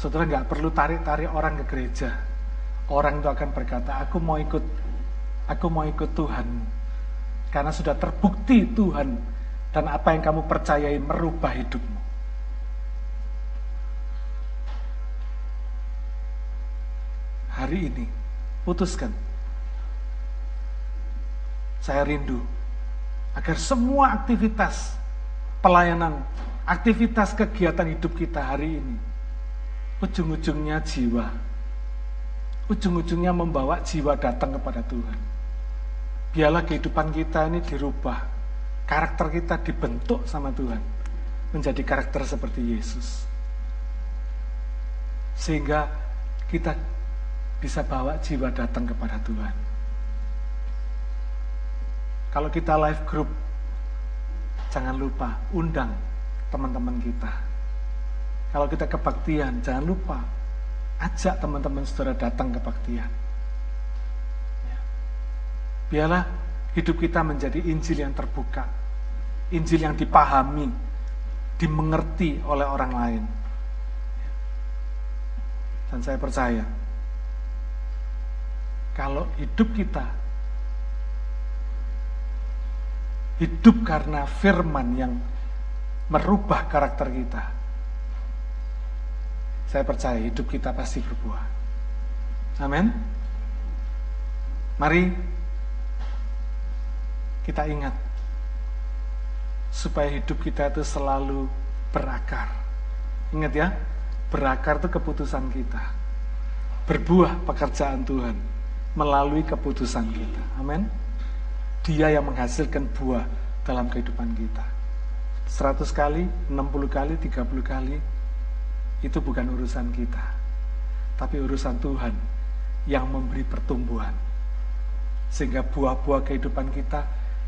Saudara nggak perlu tarik-tarik orang ke gereja. Orang itu akan berkata, aku mau ikut, aku mau ikut Tuhan karena sudah terbukti Tuhan dan apa yang kamu percayai merubah hidupmu. Hari ini, putuskan. Saya rindu agar semua aktivitas pelayanan, aktivitas kegiatan hidup kita hari ini, ujung-ujungnya jiwa. Ujung-ujungnya membawa jiwa datang kepada Tuhan biarlah kehidupan kita ini dirubah. Karakter kita dibentuk sama Tuhan. Menjadi karakter seperti Yesus. Sehingga kita bisa bawa jiwa datang kepada Tuhan. Kalau kita live group, jangan lupa undang teman-teman kita. Kalau kita kebaktian, jangan lupa ajak teman-teman saudara datang kebaktian. Biarlah hidup kita menjadi Injil yang terbuka, Injil yang dipahami, dimengerti oleh orang lain. Dan saya percaya, kalau hidup kita hidup karena firman yang merubah karakter kita, saya percaya hidup kita pasti berbuah. Amin. Mari kita ingat supaya hidup kita itu selalu berakar. Ingat ya, berakar itu keputusan kita. Berbuah pekerjaan Tuhan melalui keputusan kita. Amin. Dia yang menghasilkan buah dalam kehidupan kita. 100 kali, 60 kali, 30 kali, itu bukan urusan kita. Tapi urusan Tuhan yang memberi pertumbuhan. Sehingga buah-buah kehidupan kita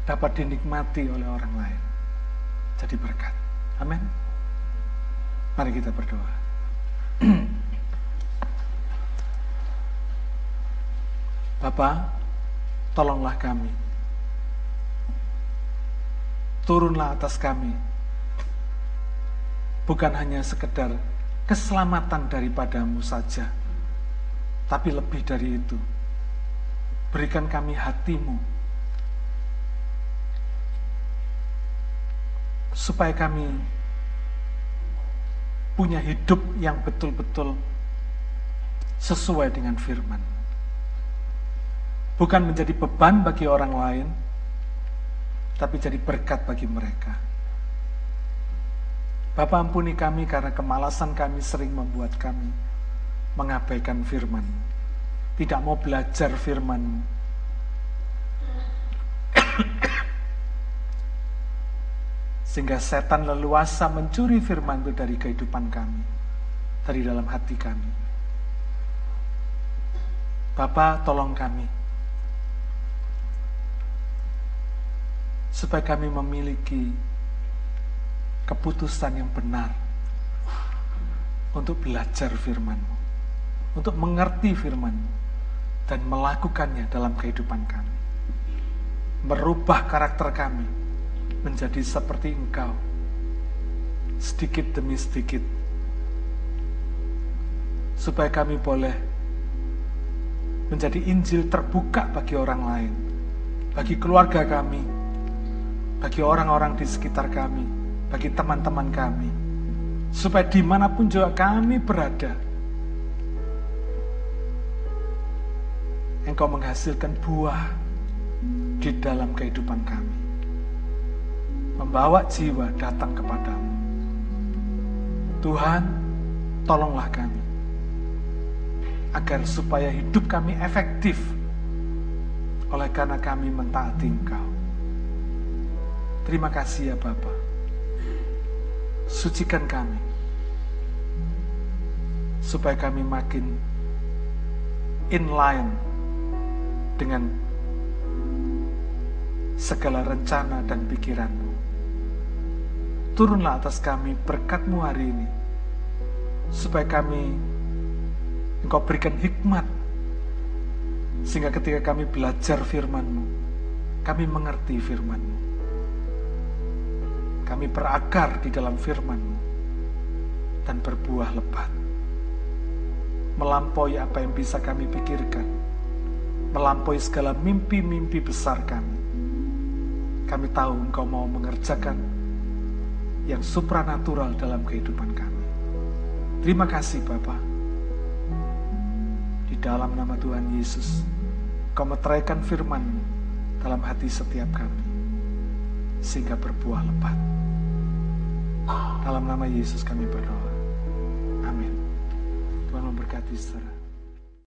dapat dinikmati oleh orang lain. Jadi berkat. Amin. Mari kita berdoa. Bapak, tolonglah kami. Turunlah atas kami. Bukan hanya sekedar keselamatan daripadamu saja, tapi lebih dari itu. Berikan kami hatimu, supaya kami punya hidup yang betul-betul sesuai dengan firman. Bukan menjadi beban bagi orang lain, tapi jadi berkat bagi mereka. Bapak ampuni kami karena kemalasan kami sering membuat kami mengabaikan firman. Tidak mau belajar firman sehingga setan leluasa mencuri firman itu dari kehidupan kami, dari dalam hati kami. Bapak tolong kami, supaya kami memiliki keputusan yang benar untuk belajar firman-Mu, untuk mengerti firman-Mu, dan melakukannya dalam kehidupan kami. Merubah karakter kami, menjadi seperti engkau sedikit demi sedikit supaya kami boleh menjadi Injil terbuka bagi orang lain bagi keluarga kami bagi orang-orang di sekitar kami bagi teman-teman kami supaya di mana pun juga kami berada Engkau menghasilkan buah di dalam kehidupan kami membawa jiwa datang kepadamu. Tuhan, tolonglah kami agar supaya hidup kami efektif oleh karena kami mentaati Engkau. Terima kasih ya Bapa. Sucikan kami. Supaya kami makin in line dengan segala rencana dan pikiranmu. Turunlah atas kami berkatmu hari ini. Supaya kami engkau berikan hikmat. Sehingga ketika kami belajar firmanmu, kami mengerti firmanmu kami berakar di dalam firman-Mu dan berbuah lebat. Melampaui apa yang bisa kami pikirkan, melampaui segala mimpi-mimpi besar kami. Kami tahu Engkau mau mengerjakan yang supranatural dalam kehidupan kami. Terima kasih Bapa. Di dalam nama Tuhan Yesus, Kau meteraikan firman dalam hati setiap kami, sehingga berbuah lebat. Dalam nama Yesus kami berdoa. Amin. Tuhan memberkati saudara.